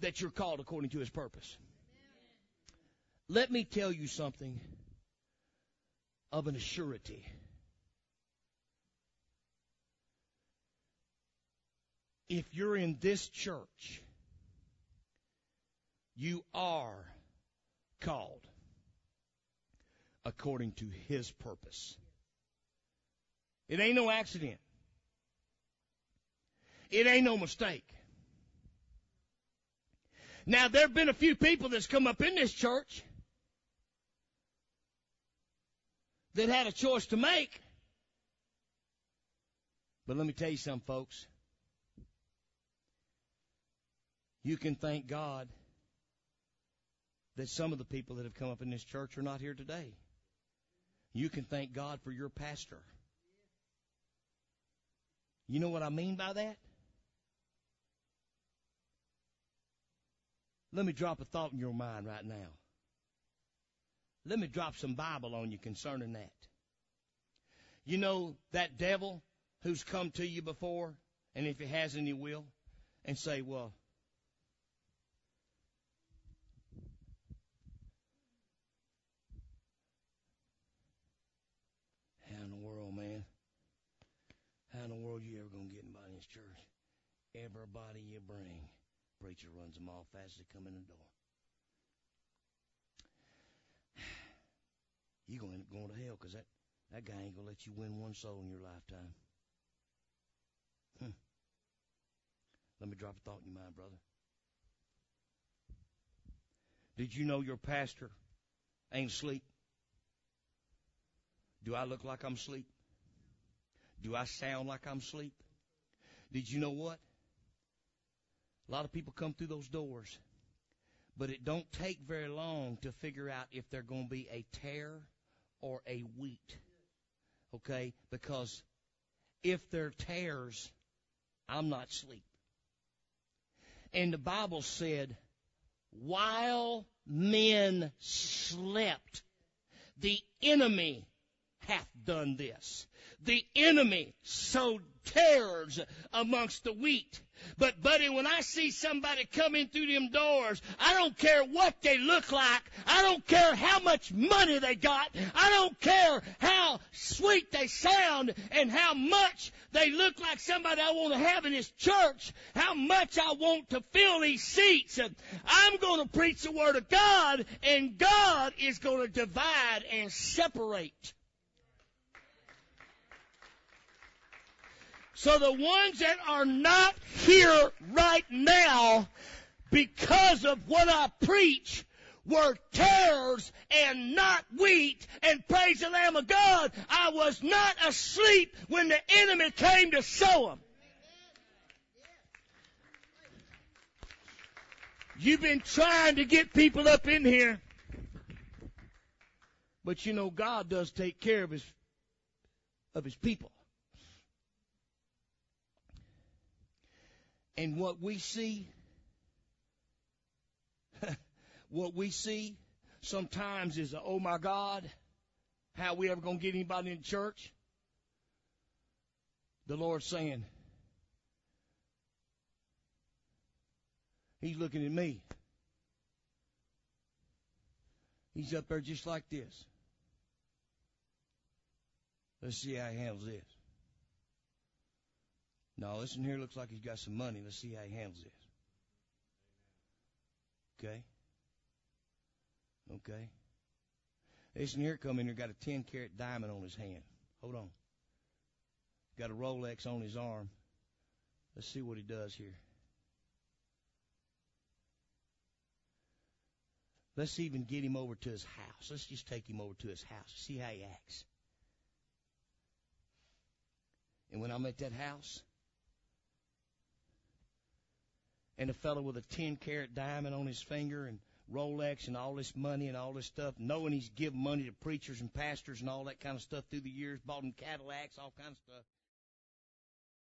that you're called according to his purpose? Let me tell you something of an assurity. If you're in this church, you are called according to His purpose. It ain't no accident. It ain't no mistake. Now, there have been a few people that's come up in this church that had a choice to make. But let me tell you something, folks. You can thank God that some of the people that have come up in this church are not here today. You can thank God for your pastor. You know what I mean by that? Let me drop a thought in your mind right now. Let me drop some Bible on you concerning that. You know that devil who's come to you before, and if he has any will, and say, well, how in the world, man? How in the world you ever gonna get anybody in this church? Everybody you bring, preacher runs them off as they come in the door. You're going to end up going to hell because that, that guy ain't going to let you win one soul in your lifetime. Let me drop a thought in your mind, brother. Did you know your pastor ain't asleep? Do I look like I'm asleep? Do I sound like I'm asleep? Did you know what? A lot of people come through those doors, but it don't take very long to figure out if they're going to be a tare or a wheat. Okay? Because if they're tares, I'm not asleep. And the Bible said, while men slept, the enemy hath done this. The enemy sowed tares amongst the wheat. But buddy, when I see somebody coming through them doors, I don't care what they look like. I don't care how much money they got. I don't care how sweet they sound and how much they look like somebody I want to have in this church. How much I want to fill these seats. I'm going to preach the Word of God and God is going to divide and separate. So the ones that are not here right now because of what I preach were tares and not wheat and praise the Lamb of God. I was not asleep when the enemy came to sow them. You've been trying to get people up in here. But you know, God does take care of his, of his people. And what we see, what we see sometimes is, oh my God, how we ever going to get anybody in church? The Lord's saying, He's looking at me. He's up there just like this. Let's see how he handles this. No, listen here looks like he's got some money. Let's see how he handles this. Okay? Okay? Listen here come in here, got a 10 carat diamond on his hand. Hold on. Got a Rolex on his arm. Let's see what he does here. Let's even get him over to his house. Let's just take him over to his house. See how he acts. And when I'm at that house, and a fellow with a 10 carat diamond on his finger and Rolex and all this money and all this stuff, knowing he's given money to preachers and pastors and all that kind of stuff through the years, bought them Cadillacs, all kinds of stuff.